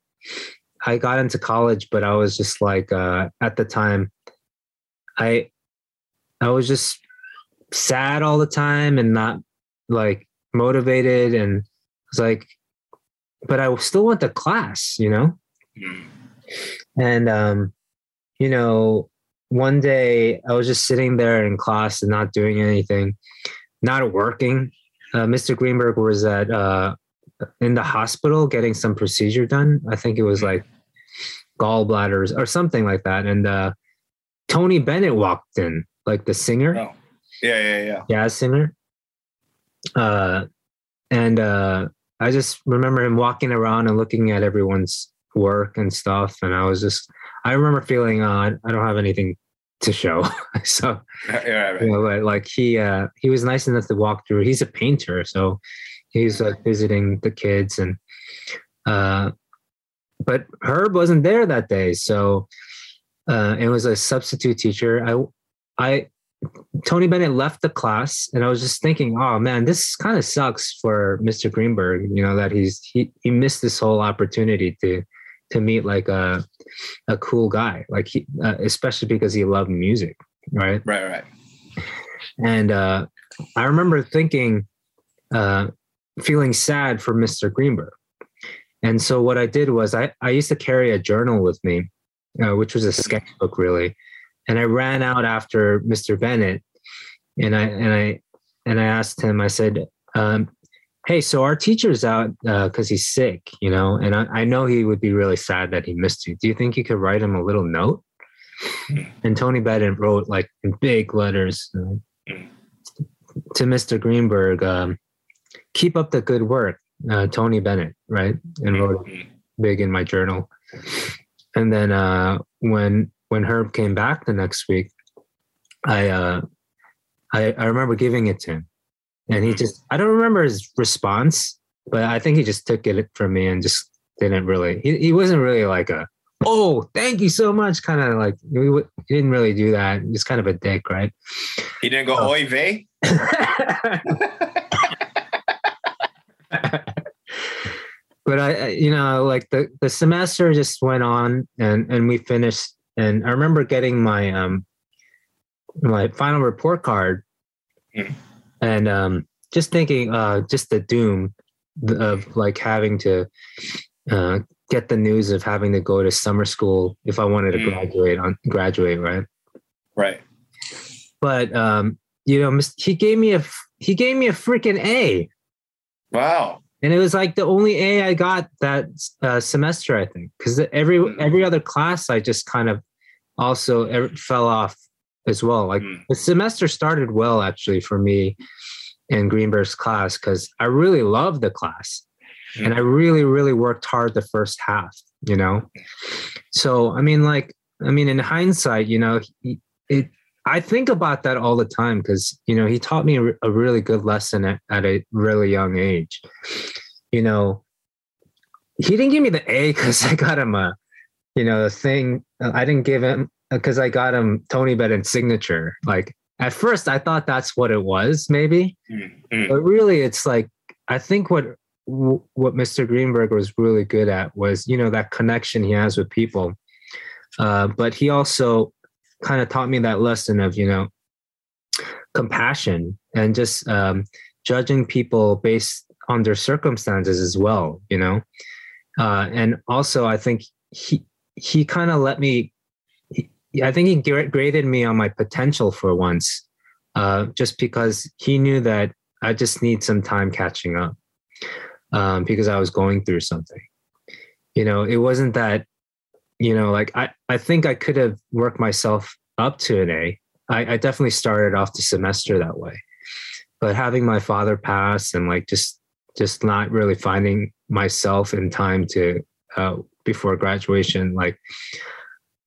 i got into college but i was just like uh at the time i i was just sad all the time and not like motivated and was like but i still went to class you know and um you know one day i was just sitting there in class and not doing anything not working uh, mr greenberg was at uh in the hospital getting some procedure done i think it was like gallbladders or something like that and uh tony bennett walked in like the singer Oh. Yeah, yeah, yeah. jazz singer. Uh, and uh, I just remember him walking around and looking at everyone's work and stuff. And I was just, I remember feeling, uh, I don't have anything to show. so, Yeah, right, you know, but like he, uh, he was nice enough to walk through. He's a painter. So he's like visiting the kids and, uh, but Herb wasn't there that day. So, uh, it was a substitute teacher. I, I, Tony Bennett left the class, and I was just thinking, oh man, this kind of sucks for Mr. Greenberg. You know that he's he he missed this whole opportunity to to meet like a a cool guy, like he, uh, especially because he loved music, right? Right, right. And uh, I remember thinking, uh, feeling sad for Mr. Greenberg. And so what I did was I, I used to carry a journal with me, uh, which was a sketchbook really. And I ran out after Mr. Bennett and I and I and I asked him, I said, um, hey, so our teacher's out because he's sick, you know, and I, I know he would be really sad that he missed you. Do you think you could write him a little note? And Tony Bennett wrote like in big letters uh, Mm. to Mr. Greenberg, um, keep up the good work, uh, Tony Bennett, right? And wrote it Mm. big in my journal. And then uh, when when Herb came back the next week, I uh, I, I remember giving it to him, and he just I don't remember his response, but I think he just took it from me and just didn't really. He, he wasn't really like a oh thank you so much kind of like he, he didn't really do that. He's kind of a dick, right? He didn't go Oh. oy vey. but I, you know, like the the semester just went on, and and we finished. And I remember getting my um my final report card, Mm. and um just thinking, uh, just the doom of like having to uh get the news of having to go to summer school if I wanted to Mm. graduate on graduate, right? Right. But um, you know, he gave me a he gave me a freaking A. Wow. And it was like the only A I got that uh, semester, I think, because every Mm. every other class I just kind of also fell off as well. Like Mm. the semester started well actually for me in Greenberg's class because I really loved the class, Mm. and I really really worked hard the first half. You know, so I mean, like I mean, in hindsight, you know, it. I think about that all the time because you know he taught me a, a really good lesson at, at a really young age. You know, he didn't give me the A because I got him a, you know, the thing. I didn't give him because I got him Tony Bennett signature. Like at first, I thought that's what it was, maybe, Mm, mm, but really, it's like I think what what Mr. Greenberg was really good at was you know that connection he has with people. Uh, but he also kind of taught me that lesson of you know compassion and just um, judging people based on their circumstances as well you know? Uh, and also i think he he kind of let me he, i think he graded me on my potential for once uh, just because he knew that i just need some time catching up um, because i was going through something. You know it wasn't that you know like i i think i could have worked myself up to an a. I, I definitely started off the semester that way. But having my father pass and like just just not really finding myself in time to uh, before graduation like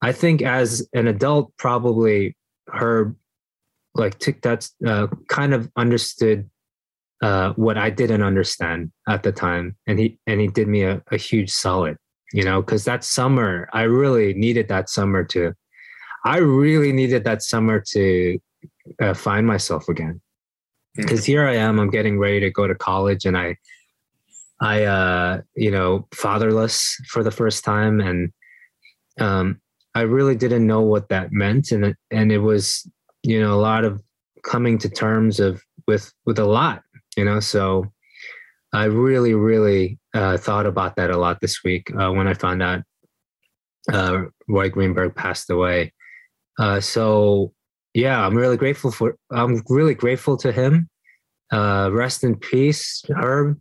i think as an adult probably her like took that uh, kind of understood uh, what i didn't understand at the time. And he and he did me a, a huge solid you know because that summer i really needed that summer to i really needed that summer to uh, find myself again. Because here I am, I'm getting ready to go to college, and I, I, uh, you know, fatherless for the first time, and um, I really didn't know what that meant, and it, and it was, you know, a lot of coming to terms of with with a lot, you know, so I really, really uh, thought about that a lot this week uh, when I found out uh, Roy Greenberg passed away. Uh, so yeah, I'm really grateful for. I'm really grateful to him. Uh, rest in peace, Herb.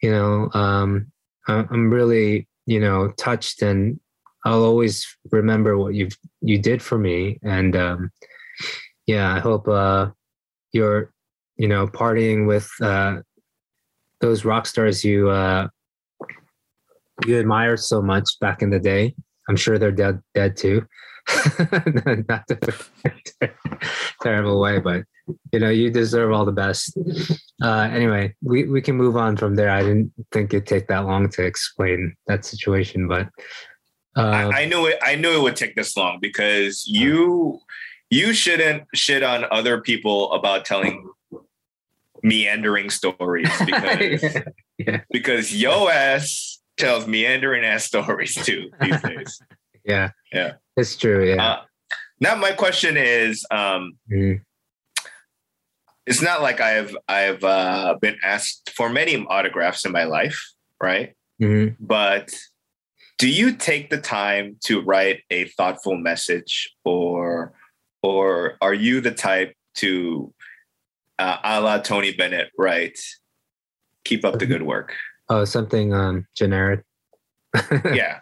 You know, um, I'm really, you know, touched, and I'll always remember what you you did for me. And um, yeah, I hope uh, you're, you know, partying with those rock stars you uh, you admired so much back in the day. I'm sure they're dead dead too. Not to terrible way, but you know, you deserve all the best. Uh, anyway, we, we can move on from there. I didn't think it'd take that long to explain that situation, but uh, I, I knew it. I knew it would take this long because you you shouldn't shit on other people about telling meandering stories because yeah, because yo ass tells meandering ass stories too these days. yeah, Yeah. it's true. Yeah, Uh, now my question is, um, Mhm. it's not like I've I've uh, been asked for many autographs in my life, right? Mhm. But do you take the time to write a thoughtful message, or or are you the type to, uh, a la Tony Bennett, right? "Keep up the good work"? oh, something um, generic. Yeah,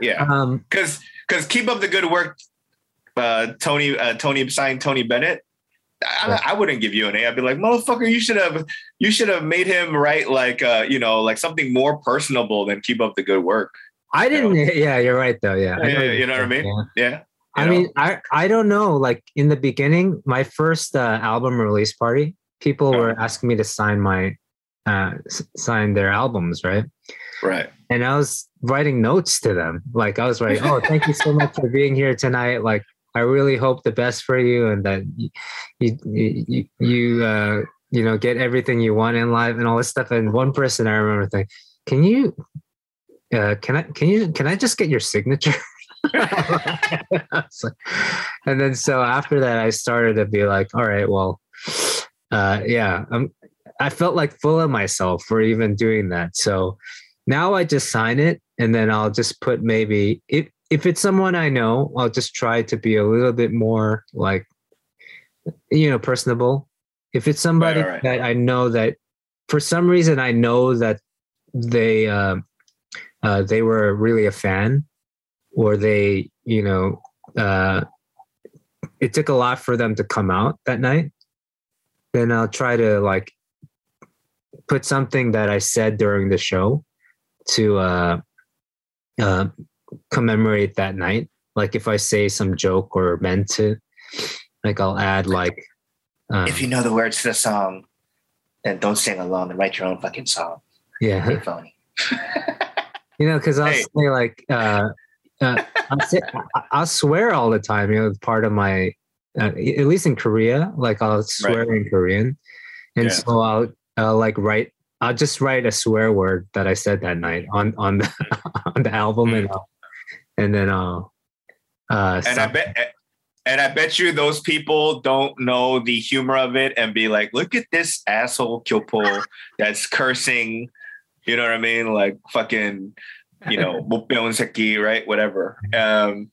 yeah. Um, because because keep up the good work, uh, Tony uh, Tony signed Tony Bennett. I, I wouldn't give you an A. I'd be like, motherfucker, you should have you should have made him write like uh, you know like something more personable than keep up the good work. I didn't. Yeah, you're right though. Yeah, Yeah, know you know what I mean? Yeah. Yeah, I know? mean, I I don't know. Like in the beginning, my first uh, album release party, people were asking me to sign my uh, sign their albums, right? right. And I was writing notes to them. Like I was writing, "Oh, thank you so much for being here tonight. Like I really hope the best for you, and that you you you, you uh, you know get everything you want in life and all this stuff." And one person I remember thinking, "Can you uh, can I can you can I just get your signature? and then so after that, I started to be like, all right, well, uh, yeah, I'm. I felt like full of myself for even doing that. So now I just sign it, and then I'll just put maybe if if it's someone I know, I'll just try to be a little bit more like, you know, personable. If it's somebody Right, right. that I know that for some reason I know that they uh, uh, they were really a fan, or they you know uh, it took a lot for them to come out that night. Then I'll try to like put something that I said during the show to uh, uh, commemorate that night. Like if I say some joke or meant to, like I'll add like um, If you know the words to the song, then don't sing along and write your own fucking song. yeah Hey, phony. you know because I'll Hey. say like uh, uh, I'll, say, I- I'll swear all the time. You know, it's part of my uh, at least in Korea, like I'll swear in Korean, and Yeah. so I'll I'll like write. I'll just write a swear word that I said that night on on the on the album, and I'll, and then I'll. Uh, and I bet and I bet you those people don't know the humor of it and be like, look at this asshole Kyopo that's cursing, you know what I mean? Like fucking, you know, we'll aquí, right? Whatever. Um,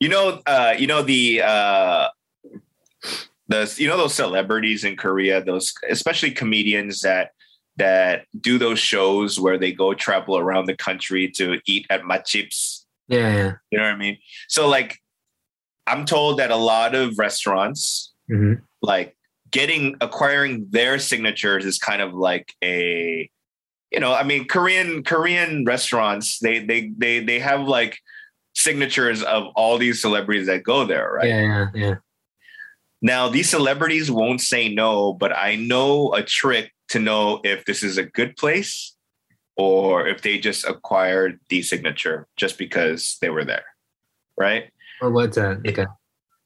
you know, uh, you know the uh, the you know those celebrities in Korea, those especially comedians that that do those shows where they go travel around the country to eat at matjips. Yeah, yeah. You know what I mean? So like I'm told that a lot of restaurants mm-hmm. like getting acquiring their signatures is kind of like a you know, I mean Korean Korean restaurants they they they they have like signatures of all these celebrities that go there, right? Yeah, yeah, yeah. Now these celebrities won't say no, but I know a trick to know if this is a good place or if they just acquired the signature just because they were there. Right? Or what's that? Okay.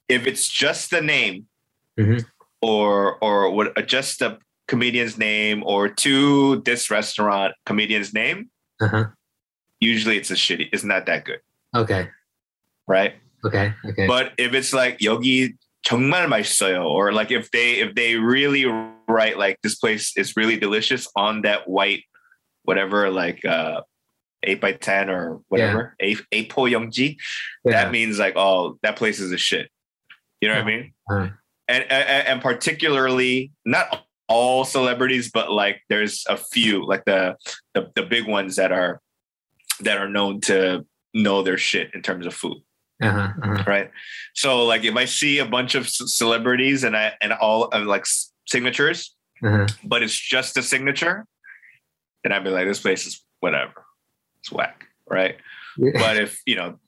if it's just the name Mhm. or or what just the comedian's name or to this restaurant comedian's name Uh huh. usually it's a shitty it's not that good Okay. right Okay. Okay. but if it's like 여기 정말 맛있어요 or like if they if they really write like this place is really delicious on that white whatever like uh 8 by 10 or whatever 8 8 포용지 yeah. that means like oh that place is a shit you know what i mean Uh, and, and and particularly not all celebrities but like there's a few like the, the the big ones that are that are known to know their shit in terms of food uh-huh, uh-huh. right so like if i see a bunch of celebrities and i and all and like signatures Uh-huh. but it's just a signature then i'd be like this place is whatever it's whack right but if you know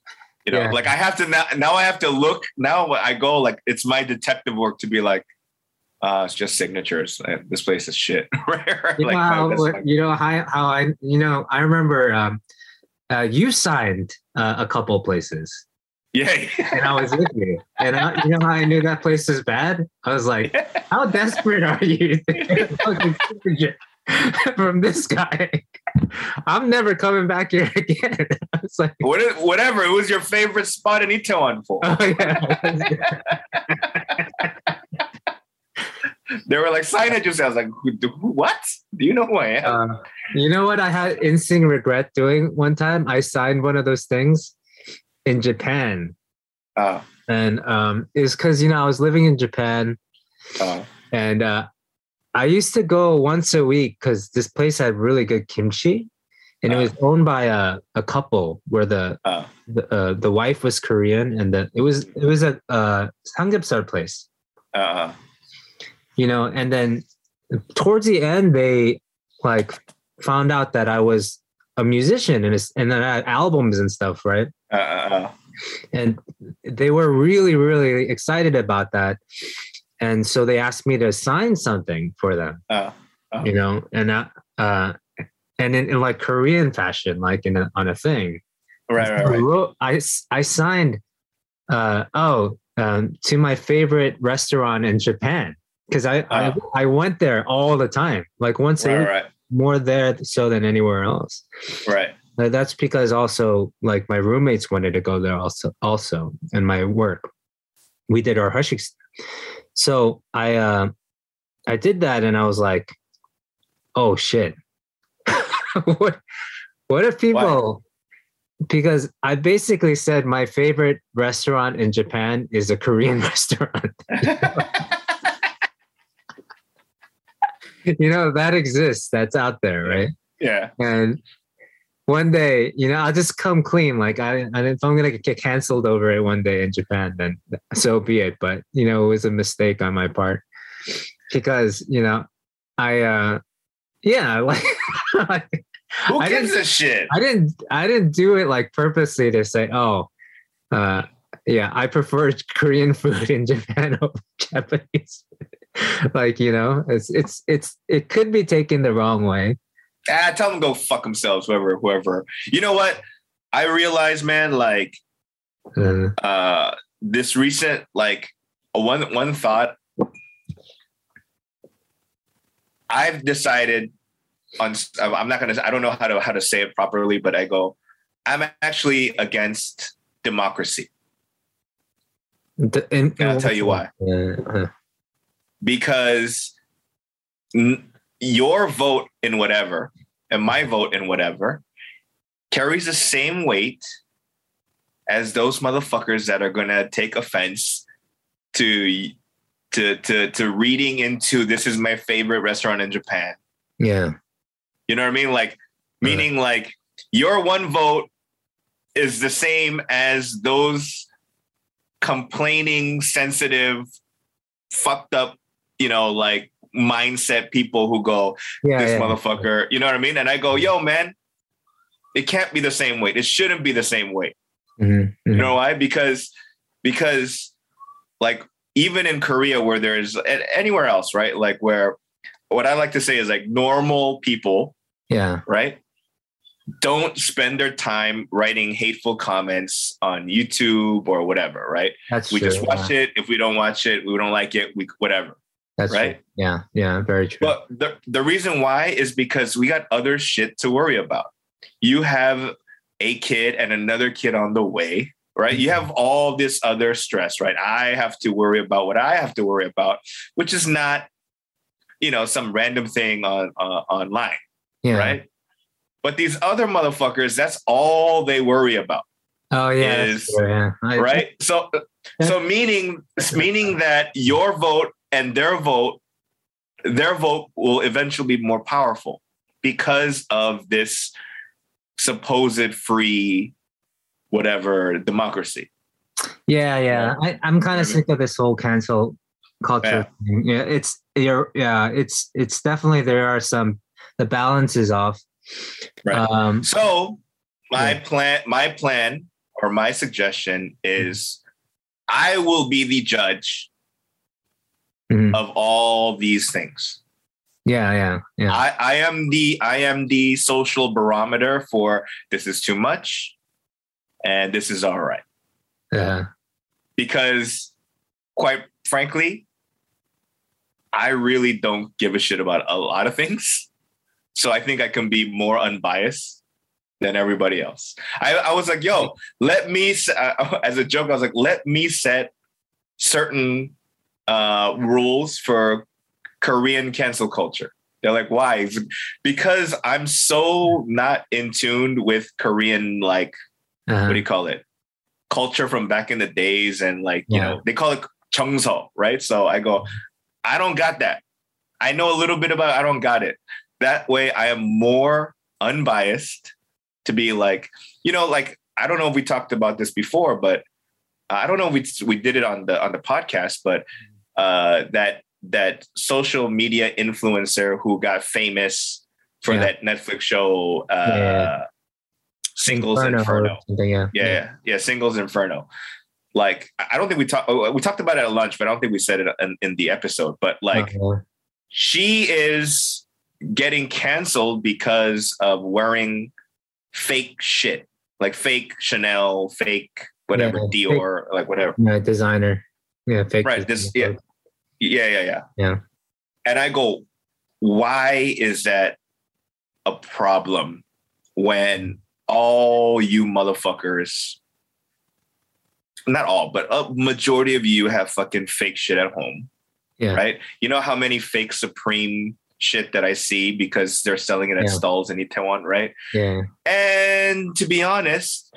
you know Yeah. like i have to now now i have to look now i go like it's my detective work to be like uh it's just signatures. Uh, this place is shit. Like know no, how, that's you know how, how I you know I remember um, uh, you signed uh, a couple places. Yeah, and I was with you. And I, you know how I knew that place was bad? I was like how desperate are you to get a fucking signature from this guy? I'm never coming back here again. I was like What is- whatever it was your favorite spot in Itaewon for. Oh yeah they were like signages i was like who, what do you know who i am Uh, you know what I had instant regret doing one time? I signed one of those things in Japan. uh, And um, it's because, you know, I was living in Japan uh, and uh, I used to go once a week because this place had really good kimchi. And it Uh. was owned by a, a couple where the uh, the, uh, the wife was Korean and the it was it was a uh, samgyeopsal place. uh, you know and then towards the end they like found out that i was a musician and it's, and then I had albums and stuff right? Uh, uh, and they were really really excited about that. And so they asked me to sign something for them uh, uh, you know and uh, uh and in, in like korean fashion like in a, on a thing. Right right I right. wrote- I, s- I signed uh oh um, to my favorite restaurant in japan because I, Uh. I I went there all the time like once a right week right more there so than anywhere else right Uh, That's because also like my roommates wanted to go there also also and my work. We did our hush so I uh I did that and I was like, oh shit. what what if people because I basically said my favorite restaurant in Japan is a Korean restaurant. you know, that exists, that's out there, right? yeah. And one day, you know, I'll just come clean. Like I, and if I'm gonna get canceled over it one day in Japan, then so be it. But you know, it was a mistake on my part because you know, I, uh yeah, like Who I gives didn't- a shit? I didn't, I didn't do it like purposely to say, oh, uh, yeah, I prefer Korean food in Japan over Japanese. like you know, it's it's it's it could be taken the wrong way. Ah, tell them to go fuck themselves, whoever, whoever. You know what? I realize, man, like Uh, uh this recent like one one thought I've decided on I'm not gonna I don't know how to how to say it properly, but I go, I'm actually against democracy. the- And I'll tell you why. Uh, uh, because n- your vote in whatever and my vote in whatever carries the same weight as those motherfuckers that are gonna take offense to to to to reading into this is my favorite restaurant in Japan. yeah, You know what I mean? Like meaning like your one vote is the same as those complaining, sensitive, fucked up, you know, like mindset people who go, yeah, this yeah. motherfucker, you know what I mean? And I go, yo, man, it can't be the same weight. It shouldn't be the same weight. Mhm, You mhm. know why? Because because like even in Korea where there's anywhere else, right? Like where what I like to say is like normal people yeah, right? Don't spend their time writing hateful comments on YouTube or whatever, right? that's We true. just watch it. If we don't watch it, we don't like it, we whatever. That's right? True. Yeah, yeah, very true. But the the reason why is because we got other shit to worry about. You have a kid and another kid on the way, right? You have all this other stress, right? I have to worry about what I have to worry about, which is not, you know, some random thing on uh, online yeah. right? But these other motherfuckers, that's all they worry about, Oh yeah, is- true, yeah. I- right? So, so meaning meaning that your vote and their vote, their vote will eventually be more powerful because of this supposed free, whatever democracy. Yeah, yeah. I, I'm kind of sick of this whole cancel culture. Thing. Yeah, it's you're yeah, it's it's definitely there are some the balance is off. Right. Um So my Yeah. plan, my plan or my suggestion is, I will be the judge mhm. of all these things. yeah, yeah, yeah. I, I am the I am the social barometer for this is too much and this is all right. yeah. Because quite frankly, I really don't give a shit about a lot of things. So I think I can be more unbiased than everybody else. I, I was like, yo, let me, uh, as a joke, I was like, let me set certain uh, rules for Korean cancel culture. They're like, why? It's because I'm so not in tune with Korean, like, Uh-huh. what do you call it? Culture from back in the days. And like, you know, they call it Chungso, right? So I go, I don't got that. I know a little bit about it, I don't got it. That way I am more unbiased to be like, you know, like I don't know if we talked about this before, but I don't know if we we did it on the on the podcast, but uh that that social media influencer who got famous for Yeah. that Netflix show uh Yeah. Singles Inferno Inferno yeah. yeah, yeah, yeah, singles Inferno. Like, I don't think we talked. We talked about it at lunch, but I don't think we said it in, in the episode. But like, Uh-huh. she is getting canceled because of wearing fake shit, like fake Chanel, fake whatever Yeah, Dior, like whatever. Yeah, designer. Yeah, fake. Right, this- designer. Yeah, yeah, yeah. Yeah. And I go, why is that a problem when all you motherfuckers, not all, but a majority of you have fucking fake shit at home. Yeah. Right. You know how many fake Supreme shit that I see because they're selling it at Yeah. stalls in Itaewon, right? Yeah. And to be honest,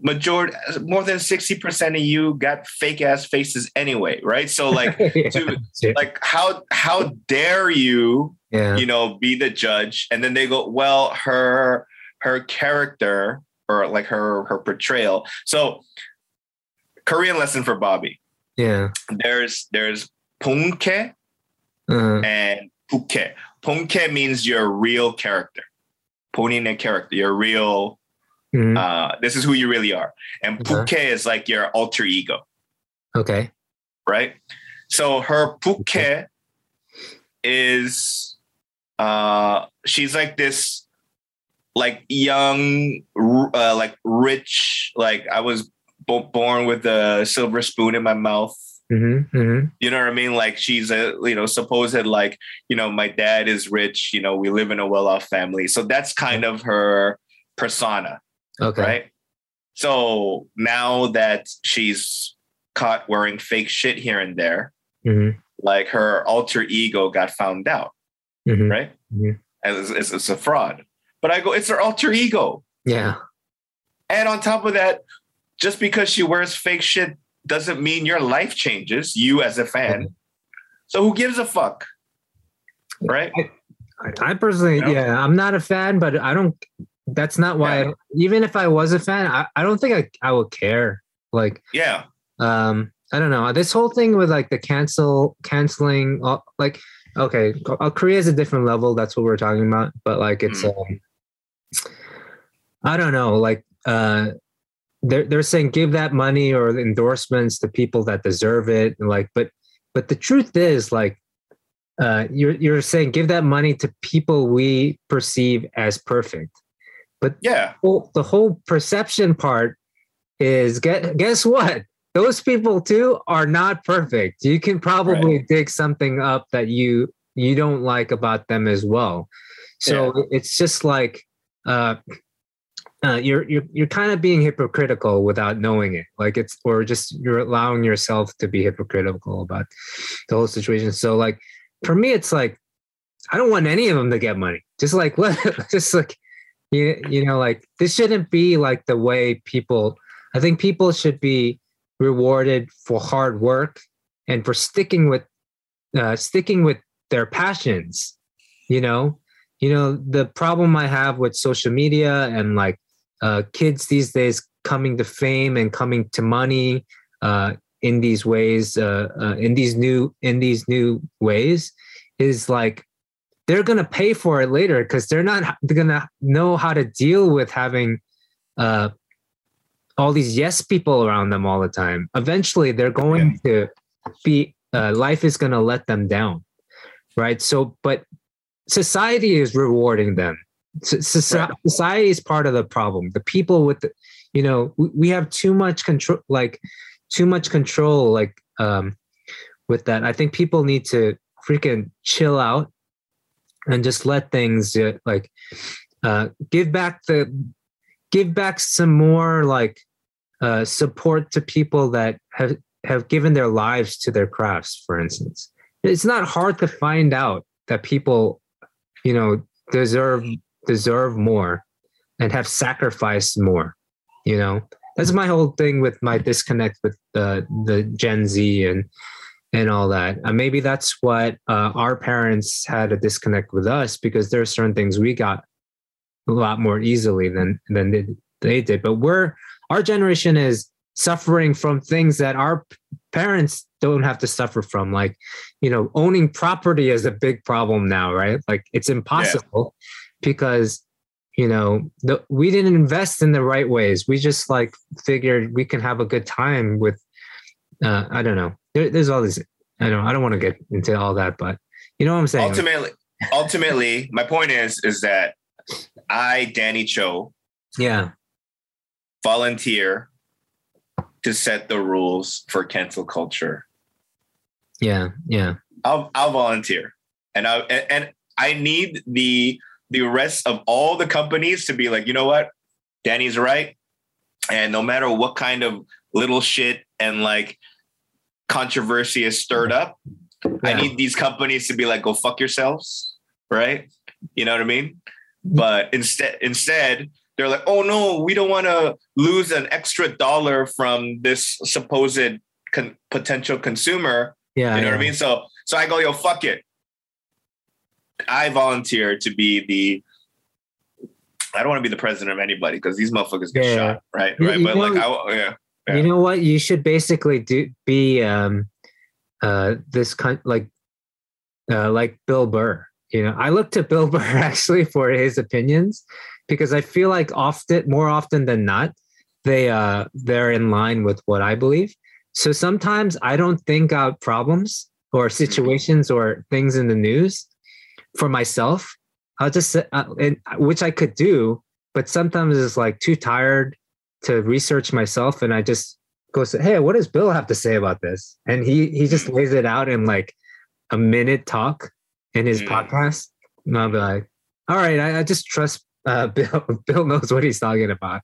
majority more than 60% of you got fake ass faces anyway right? So like yeah. to, like how how dare you yeah. you know be the judge? And then they go well her her character or like her her portrayal. So korean lesson for bobby. Yeah. There's there's punke uh-huh. and puke punke means your real character. Ponin의 character your real mhm. uh this is who you really are and Okay. bukae is like your alter ego okay. right? So her bukae is uh she's like this like young uh, like rich like I was bo- born with a silver spoon in my mouth. Mm-hmm. Mm-hmm. You know what I mean? Like she's a you know supposed like you know my dad is rich. You know we live in a well-off family, so that's kind of her persona Okay. right? So now that she's caught wearing fake shit here and there, Mm-hmm. like her alter ego got found out, Mm-hmm. right? Mhm. And it's, it's, it's a fraud. But I go, it's her alter ego. Yeah. And on top of that, just because she wears fake shit doesn't mean your life changes, you as a fan. So who gives a fuck? Right? I, I personally, You know? yeah, I'm not a fan, but I don't. That's not why. Yeah. even if I was a fan, I, I don't think I, I would care. Like, Yeah. um, I don't know. This whole thing with like the cancel, canceling, like, okay, uh, Korea is a different level. That's what we're talking about. But like, it's, um, I don't know. Like, uh, they're they're saying give that money or endorsements to people that deserve it. And like, but but the truth is, like, uh, you're you're saying give that money to people we perceive as perfect. But yeah. Well, the whole perception part is get guess what? Those people too are not perfect. You can probably dig something up that you you don't like about them as well. So it's just like uh, uh, you're you're you're kind of being hypocritical without knowing it. Like it's or just you're allowing yourself to be hypocritical about the whole situation. So like for me, it's like I don't want any of them to get money. Just like let just like you you know like this shouldn't be like the way people. I think people should be rewarded for hard work and for sticking with uh, sticking with their passions. You know, you know the problem I have with social media and like uh, kids these days coming to fame and coming to money uh, in these ways, uh, uh, in these new in these new ways, is like they're gonna pay for it later because they're not they're gonna know how to deal with having uh, all these yes people around them all the time. Eventually, they're going to be uh, life is gonna let them down, right? So, but society is rewarding them. So, Right. Society is part of the problem. The people with the, you know, we, we have too much control, like too much control, like um, with that. I think people need to freaking chill out and just let things uh, like uh, give back the give back some more like uh, support to people that have have given their lives to their crafts. For instance, it's not hard to find out that people, you know, deserve deserve more and have sacrificed more. You know, that's my whole thing with my disconnect with the the Gen Z and and all that. Uh, maybe that's what uh, our parents had a disconnect with us because there are certain things we got a lot more easily than than they, they did. But we're our generation is suffering from things that our parents don't have to suffer from, like you know, owning property is a big problem now, right? Like it's impossible because you know the, we didn't invest in the right ways. We just like figured we can have a good time with. Uh, I don't know. There, there's all this. I don't. I don't want to get into all that, but you know what I'm saying. Ultimately, ultimately, my point is is that I, Danny Cho, yeah. volunteer to set the rules for cancel culture. Yeah. Yeah. I'll I'll volunteer, and I and, and I need the the rest of all the companies to be like, you know what, Danny's right. And no matter what kind of little shit and like controversy is stirred up, yeah. I need these companies to be like, go fuck yourselves. Right. You know what I mean? But instead, instead, they're like, oh no, we don't want to lose an extra dollar from this supposed con- potential consumer. Yeah. You know yeah. what I mean? So so I go, yo, fuck it. I volunteer to be the I don't want to be the president of anybody because these motherfuckers get yeah. shot, right? Right. You but know, like, I, yeah, yeah, You know what? You should basically do be um, uh, this kind like uh, like Bill Burr. You know, I look to Bill Burr actually for his opinions because I feel like often, more often than not, they uh, they're in line with what I believe. So sometimes I don't think out problems or situations or things in the news for myself I'll just uh, and, which I could do, but sometimes it's like too tired to research myself, and I just go say, "Hey, what does Bill have to say about this?" And he he just mm. lays it out in like a minute talk in his mm. podcast, and I'll be like, "All right, I, I just trust uh, Bill. Bill knows what he's talking about,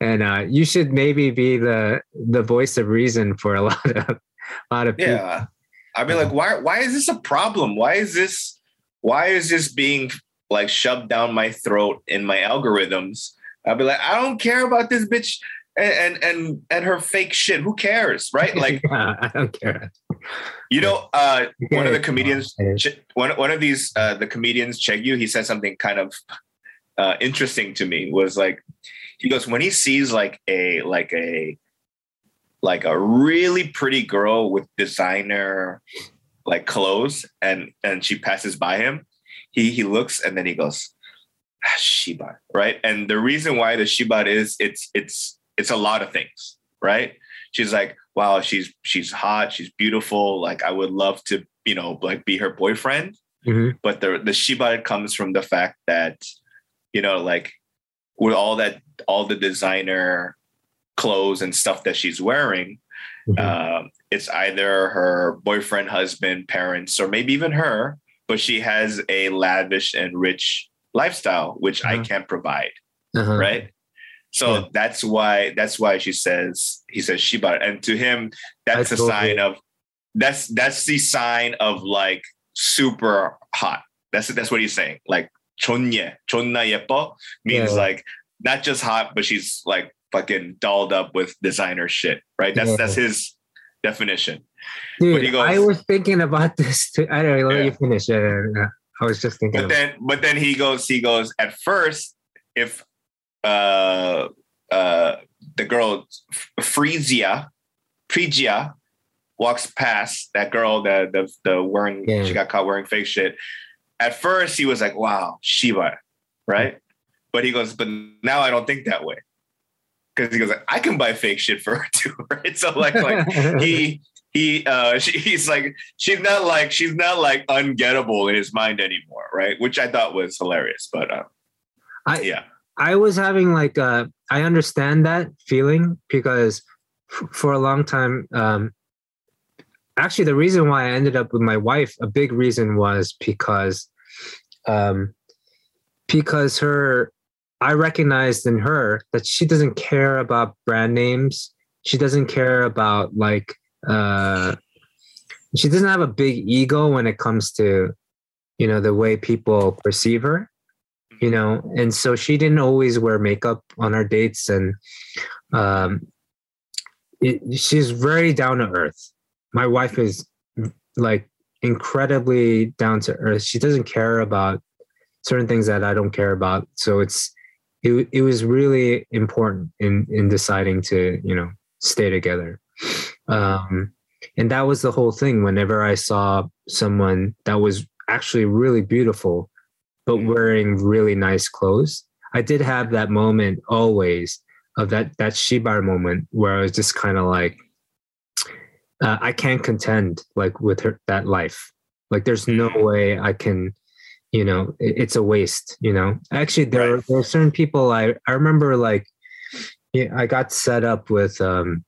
and uh, you should maybe be the the voice of reason for a lot of a lot of people. Yeah, I'd be like, why why is this a problem? Why is this why is this being like shoved down my throat in my algorithms. I'll be like, I don't care about this bitch and and and, her fake shit. Who cares, right? Like, yeah, I don't care. You know, uh, one of the comedians, one one of these, uh, the comedians, Chegu, he said something kind of uh, interesting to me. Was like, he goes when he sees like a like a like a really pretty girl with designer like clothes and and she passes by him he he looks and then he goes, ah, Shiba, right? And the reason why the Shiba is it's it's it's a lot of things, right? She's like, wow, she's she's hot, she's beautiful. Like I would love to, you know, like be her boyfriend. Mm-hmm. But the the Shiba comes from the fact that, you know, like with all that all the designer clothes and stuff that she's wearing, mm-hmm. um, it's either her boyfriend, husband, parents, or maybe even her but she has a lavish and rich lifestyle which uh-huh. I can't provide. Uh-huh. Right? So yeah. that's why that's why she says he says Shiba and to him that's a sign of that's that's the sign of like super hot. That's that's what he's saying. Like chonye, chonna yepo means yeah. like not just hot, but she's like fucking dolled up with designer shit, right? That's yeah. that's his definition. Dude, goes, I was thinking about this too. I don't know, let yeah. you finish. Yeah, yeah, I was just thinking. But then, but then he goes, he goes, at first, if uh uh the girl Freezia, Freezia walks past that girl, the the the wearing yeah. she got caught wearing fake shit. At first he was like, wow, Shiva, right? Mm-hmm. But he goes, but now I don't think that way. Because he goes, I can buy fake shit for her too, right? So like, like he he uh she, he's like she's not like she's not like ungettable in his mind anymore right? Which i thought was hilarious but uh, i yeah. I was having like uh i understand that feeling because f- for a long time um actually the reason why i ended up with my wife a big reason was because um because her i recognized in her that she doesn't care about brand names. She doesn't care about like uh, she doesn't have a big ego when it comes to you know the way people perceive her you know and so she didn't always wear makeup on our dates and um it, she's very down to earth. My wife is like incredibly down to earth. She doesn't care about certain things that i don't care about. So it's it, it was really important in in deciding to you know stay together um, and that was the whole thing. Whenever I saw someone that was actually really beautiful, but mm. wearing really nice clothes, I did have that moment always of that that Shibar moment where I was just kind of like, uh, I can't contend like with her that life. Like, there's no mm. way I can. You know, it, it's a waste. You know, actually, there right. there are certain people I I remember like, yeah, I got set up with um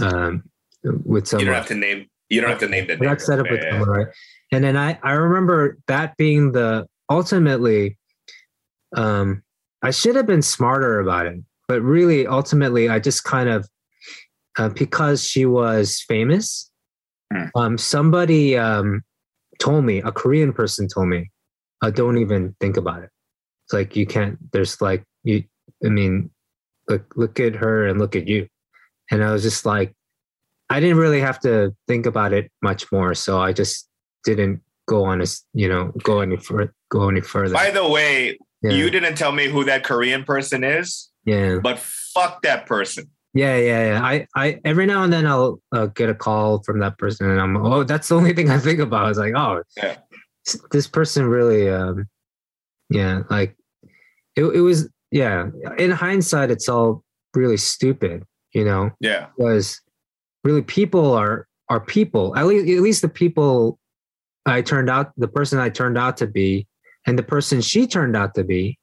um, with someone. You don't have to name. You don't have to name the. Name. set up with yeah. someone, right? And then I I remember that being the ultimately, um, I should have been smarter about it, but really, ultimately, I just kind of uh, because she was famous. Hmm. Um, somebody um, told me, a Korean person told me, uh, don't even think about it. It's like you can't. There's like you. I mean, look look at her and look at you, and I was just like, I didn't really have to think about it much more, so I just didn't go on as you know go any further go any further. By the way, yeah. you didn't tell me who that Korean person is, yeah. but fuck that person. Yeah, yeah, yeah. I, I every now and then I'll uh, get a call from that person, and I'm oh, that's the only thing I think about. It's like, oh, Yeah. this person really, um, yeah, like it, it was, yeah. In hindsight, it's all really stupid, you know, Yeah. because really people are are people. At least, at least the people I turned out, the person I turned out to be, and the person she turned out to be,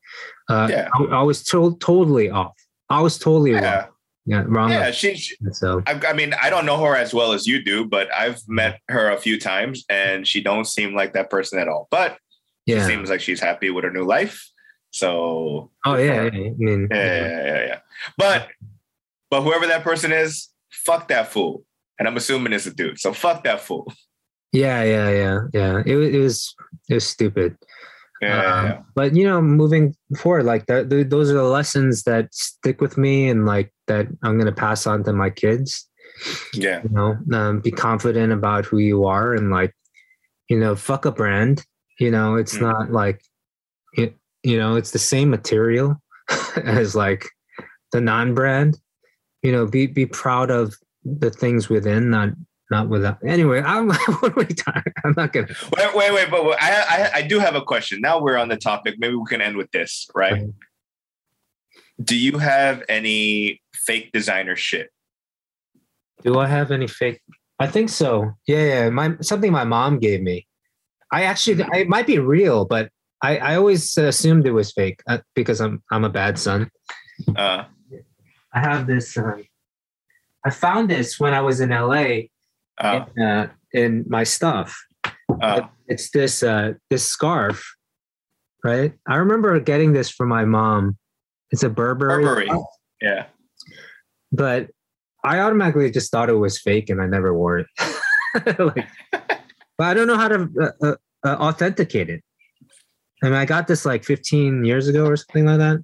uh, Yeah. I, I was to- totally off. I was totally wrong. Yeah. Yeah, wrong. Yeah. She, she- So I, I mean, I don't know her as well as you do, but I've met her a few times and she don't seem like that person at all. But she yeah. seems like she's happy with her new life. So Oh yeah. yeah, I mean, yeah, yeah, yeah, yeah. But but whoever that person is, fuck that fool. And I'm assuming it's a dude. So fuck that fool. yeah, yeah, yeah, yeah. It, it was it was stupid. Yeah, Um, yeah. But you know, moving forward, like that, th- those are the lessons that stick with me, and like that I'm gonna pass on to my kids. yeah. You know, um, be confident about who you are, and like, you know, fuck a brand. You know, it's Mm. not like, it, you know, it's the same material as like the non-brand. You know, be be proud of the things within, not not without. Anyway, I'm what are we talking? I'm not gonna. Wait, wait, wait. But I, I, I do have a question. Now we're on the topic. Maybe we can end with this, right? Right. Do you have any fake designer shit? Do I have any fake? I think so. Yeah, yeah. My something my mom gave me. I actually, it might be real, but I, I always assumed it was fake uh, because I'm I'm a bad son. Uh, I have this. Um, I found this when I was in LA uh, in, uh, in my stuff. uh, It's this uh, this scarf, right? I remember getting this from my mom. It's a Burberry, Burberry. yeah. but I automatically just thought it was fake, and I never wore it. like, but I don't know how to uh, uh, uh, authenticate it. I mean, I got this like 15 years ago or something like that,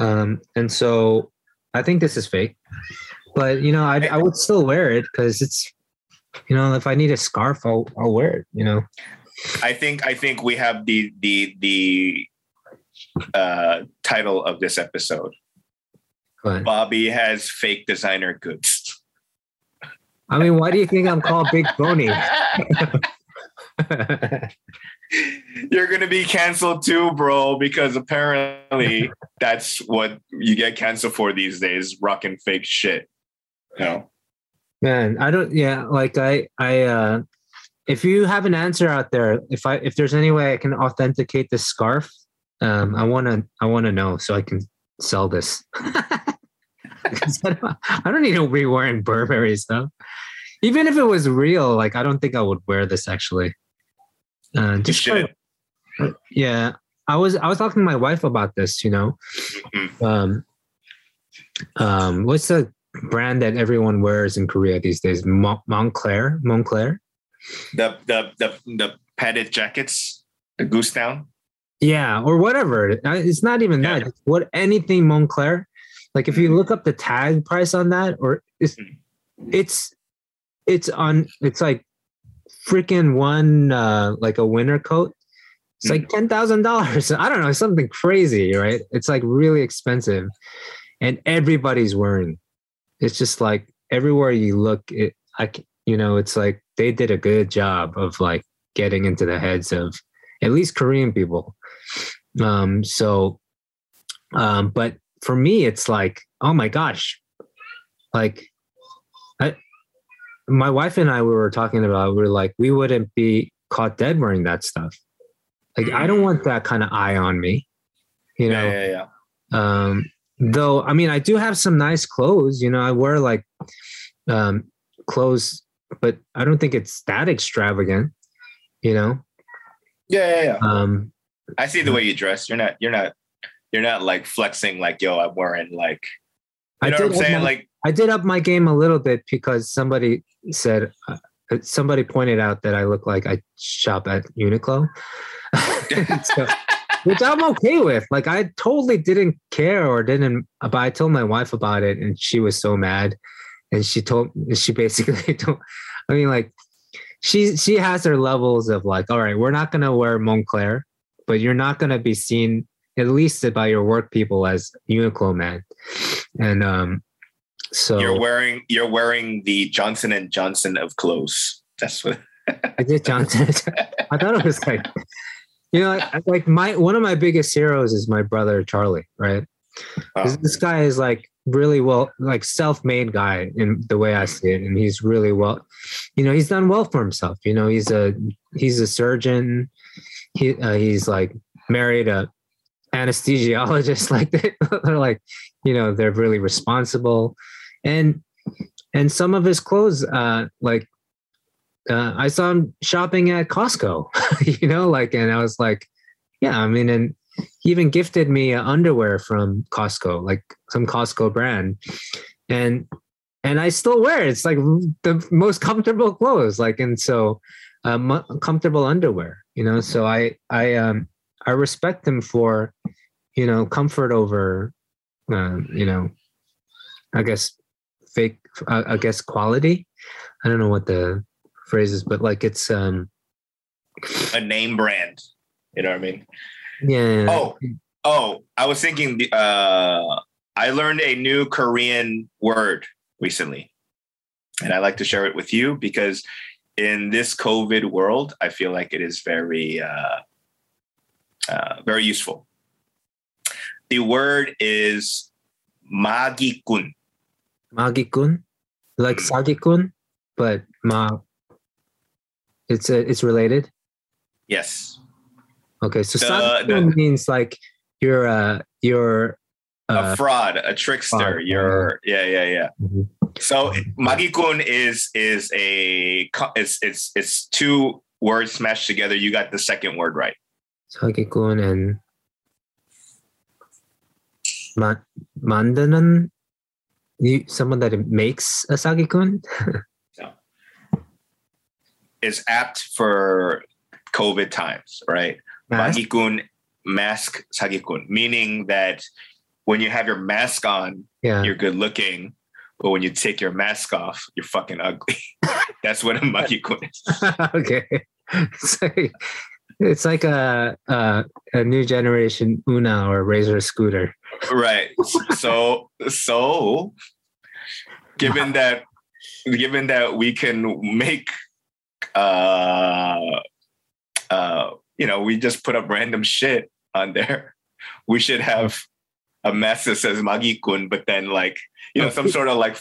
um, and so I think this is fake. But you know, I I would still wear it because it's, you know, if I need a scarf, I'll I'll wear it. You know. I think I think we have the the the uh, title of this episode. But Bobby has fake designer goods. I mean, why do you think I'm called Big Phony? You're gonna be canceled too, bro, because apparently that's what you get canceled for these days, rocking fake shit. You know? Man, I don't. Yeah, like I, I. uh If you have an answer out there, if I, if there's any way I can authenticate this scarf, um, I want to, I want to know so I can sell this. I don't, I don't need to be wearing Burberry stuff. Even if it was real, like I don't think I would wear this actually. Uh, just yeah, I was I was talking to my wife about this. You know, Mhm. um, um, what's the brand that everyone wears in Korea these days? Mon- Moncler, Moncler. The the the the padded jackets, the goose down. Yeah, or whatever. It's not even Yeah. that. It's what anything Moncler. Like if you Mhm. look up the tag price on that, or it's Mhm. it's it's on. It's like freaking one uh like a winter coat. It's like ten thousand dollars. I don't know, something crazy, right? It's like really expensive, and everybody's wearing. It's just like everywhere you look, it I c- you know, it's like they did a good job of like getting into the heads of at least Korean people. Um, so, um, but for me, it's like, oh my gosh, like, my wife and I, we were talking about, we are like, we wouldn't be caught dead wearing that stuff. Like, I don't want that kind of eye on me, you know. Yeah, yeah, yeah. Um, though, I mean, I do have some nice clothes. You know, I wear like um, clothes, but I don't think it's that extravagant. You know, Yeah, yeah, yeah. um, I see the way you dress. You're not. You're not. you're not like flexing like yo, I'm wearing like you know did what I'm saying? my- Like I did up my game a little bit because somebody said uh, somebody pointed out that I look like I shop at Uniqlo, So- which I'm okay with. Like I totally didn't care or didn't, but I told my wife about it, and she was so mad, and she told she basically told. I mean, like she she has her levels of like, all right, we're not gonna wear Moncler, but you're not gonna be seen at least by your work people as Uniqlo man, and um. So you're wearing you're wearing the Johnson and Johnson of clothes. That's what I did Johnson. I thought it was like, you know, like, like my one of my biggest heroes is my brother Charlie, right? Oh. This guy is like really well, like self-made guy in the way I see it, and he's really well. You know, he's done well for himself. You know, he's a he's a surgeon. He uh, he's like married a anesthesiologist. Like they, they're like, you know, they're really responsible, and and some of his clothes, uh, like uh, I saw him shopping at Costco, you know, like, and I was like, yeah, I mean, and he even gifted me uh, underwear from Costco, like some Costco brand, and and I still wear it. It's like the most comfortable clothes, like, and so mu- comfortable underwear, you know. So I I um I respect him for, you know, comfort over, uh, you know, I guess fake, uh, I guess quality. I don't know what the phrase is, but like it's um a name brand. You know what I mean? yeah. Oh, oh, I was thinking. the- Uh, I learned a new Korean word recently, and I like to share it with you because in this COVID world, I feel like it is very, uh, uh, very useful. The word is magikun. Magikun, like Mm. Sagikun, but ma. It's a, it's related. Yes, Okay, so The- Sagikun the- means like you're uh you're a uh, fraud, a trickster. fraud, You're, yeah, yeah, yeah. mhm. So magikun is is a it's it's it's two words smashed together. You got the second word right. Sagikun and ma mandanan. You someone that makes a Sagikun. Is apt for COVID times, right? Mask? Magikun mask sagikun, meaning that when you have your mask on, Yeah. you're good looking, but when you take your mask off, you're fucking ugly. That's what a magikun is. okay. It's like a, a a new generation Una or Razor scooter. right so so given that given that we can make uh uh you know we just put up random shit on there we should have a mess that says magikun but then like you know some sort of like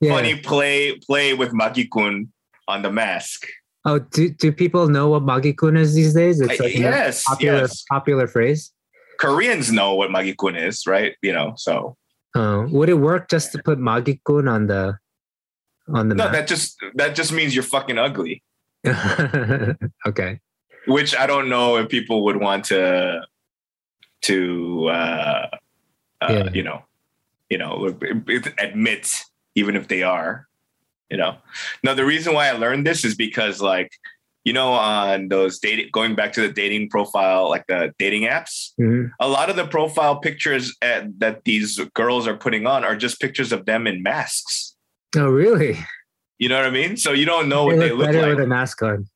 Yeah. funny play play with magikun on the mask Oh, do, do people know what magikun is these days? It's Uh, like a yes popular yes popular phrase. koreans know what magikun is right you know so Oh, would it work just to put magikun on the on the no map? that just that just means you're fucking ugly okay. which I don't know if people would want to to uh, uh, Yeah. you know you know admit even if they are you know. Now the reason why I learned this is because like you know on those dating going back to the dating profile like the dating apps mm-hmm. a lot of the profile pictures at, that these girls are putting on are just pictures of them in masks. Oh really? You know what i mean? So you don't know they what look they look better like. with a mask on.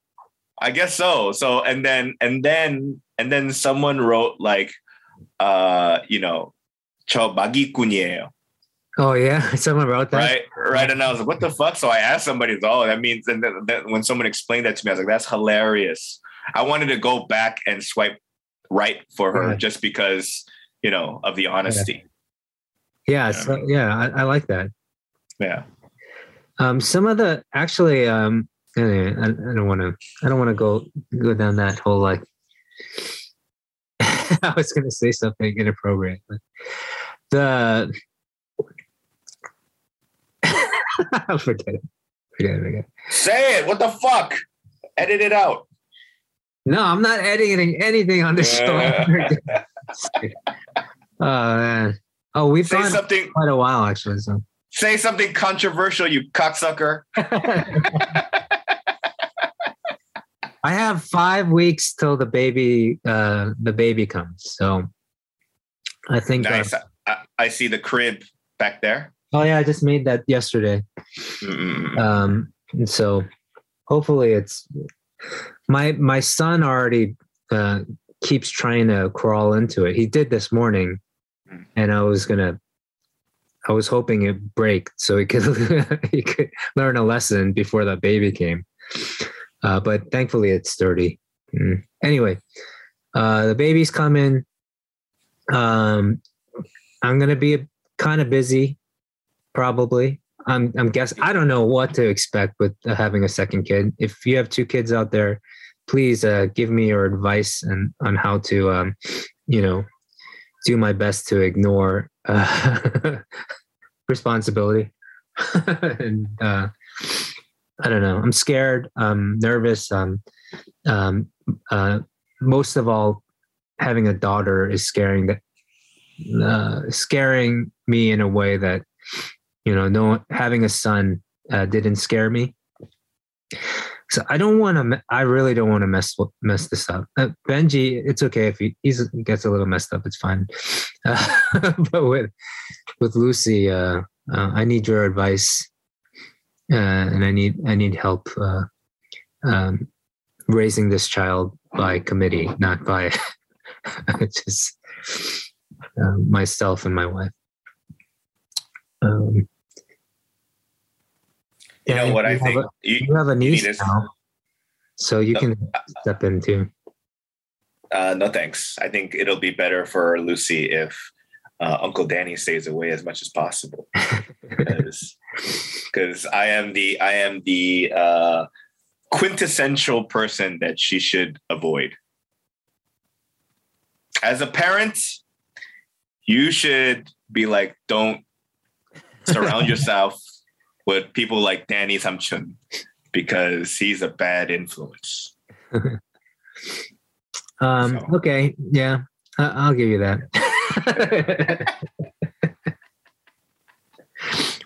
I guess so. So and then and then and then someone wrote like uh you know cho bagi oh yeah. Someone wrote that? Right? Right. And I was like, what the fuck? So I asked somebody, oh, that means and then, then when someone explained that to me, I was like, that's hilarious. I wanted to go back and swipe right for her Yeah. just because, you know, of the honesty. Yeah, Yeah. so yeah, I, I like that. Yeah. Um, some of the actually, um, anyway, I, I don't want to. I don't want to go go down that whole like. I was going to say something inappropriate, but the forget it. Forget it. Forget it. Say it. What the fuck? Edit it out. No, I'm not editing anything on this show. Oh man. Oh, we've Say something. quite a while actually. So. Say something controversial, you cocksucker. I have five weeks till the baby uh the baby comes. So I think uh, Nice. I, I see the crib back there. Oh yeah, I just made that yesterday. Mm-mm. Um and so hopefully it's my my son already uh keeps trying to crawl into it. He did this morning Mm. and I was gonna I was hoping it break so he could he could learn a lesson before the baby came. Uh, but thankfully it's sturdy. Mm. Anyway, uh, the baby's coming. Um, I'm gonna be kind of busy, probably. I'm I'm guess I don't know what to expect with uh, having a second kid. If you have two kids out there, please uh, give me your advice and on how to um, you know do my best to ignore uh, responsibility. and uh, I don't know. I'm scared. I'm nervous. Um, um, uh, most of all, having a daughter is scaring that uh, scaring me in a way that you know, no having a son uh, didn't scare me. So I don't want to. I really don't want to mess mess this up. Uh, Benji, it's okay if he gets a little messed up. It's fine. Uh, but with with Lucy, uh, uh, I need your advice, uh, and I need I need help um, raising this child by committee, not by just myself and my wife. Um, You know what I you have think? a- You, you have a niece now, so you No. can step in too. uh, no thanks. I think it'll be better for Lucy if uh, Uncle Danny stays away as much as possible. Because I am the I am the uh, quintessential person that she should avoid. As a parent, you should be like, don't surround yourself with people like Danny Samchun because he's a bad influence. Um, So- Okay, yeah, I- I'll give you that.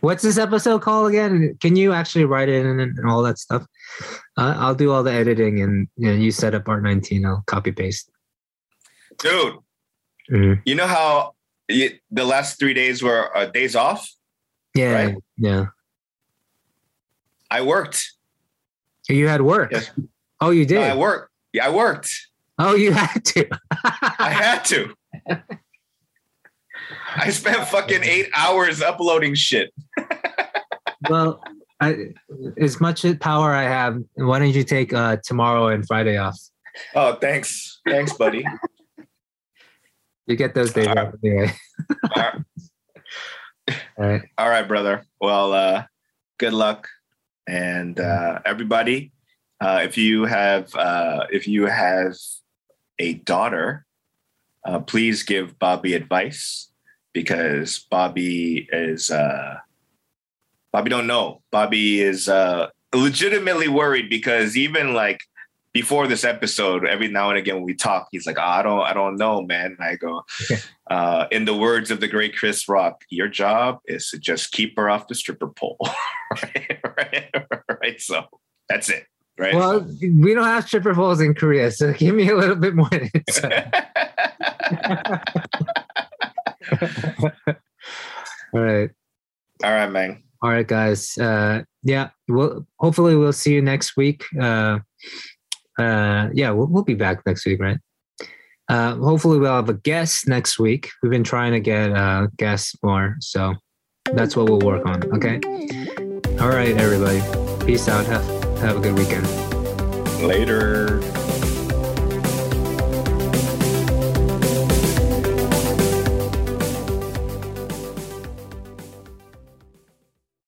What's this episode called again? Can you actually write it in and all that stuff? Uh, I'll do all the editing and you, know, you set up Art 19. I'll copy paste. Dude, Mhm. you know how you, the last three days were uh, days off? Yeah, Right. yeah. I worked. You had work. Yes. Oh, you did. I worked. Yeah, I worked. oh, you had to. I had to. I spent fucking eight hours uploading shit. well, I, as much power I have, why don't you take uh, tomorrow and Friday off? Oh, thanks. Thanks, buddy. You get those days All off anyway. all, right. All right. all right, brother. Well, uh, good luck. And uh, everybody, uh, if you have uh, if you have a daughter, uh, please give Bobby advice because Bobby is uh, Bobby don't know. Bobby is uh, legitimately worried because even like before this episode, every now and again when we talk, he's like, oh, "I don't, I don't know, man." And I go, uh, in the words of the great Chris Rock, "Your job is to just keep her off the stripper pole." right, right, right. So that's it, right? Well, we don't have stripper poles in Korea, so give me a little bit more. All right. All right, man. All right, guys. Uh, yeah, we'll hopefully we'll see you next week. Uh, uh, yeah, we'll, we'll be back next week, right? Uh, hopefully we'll have a guest next week. We've been trying to get uh, guests more, so that's what we'll work on. Okay. All right, everybody. Peace out. Have have a good weekend. Later.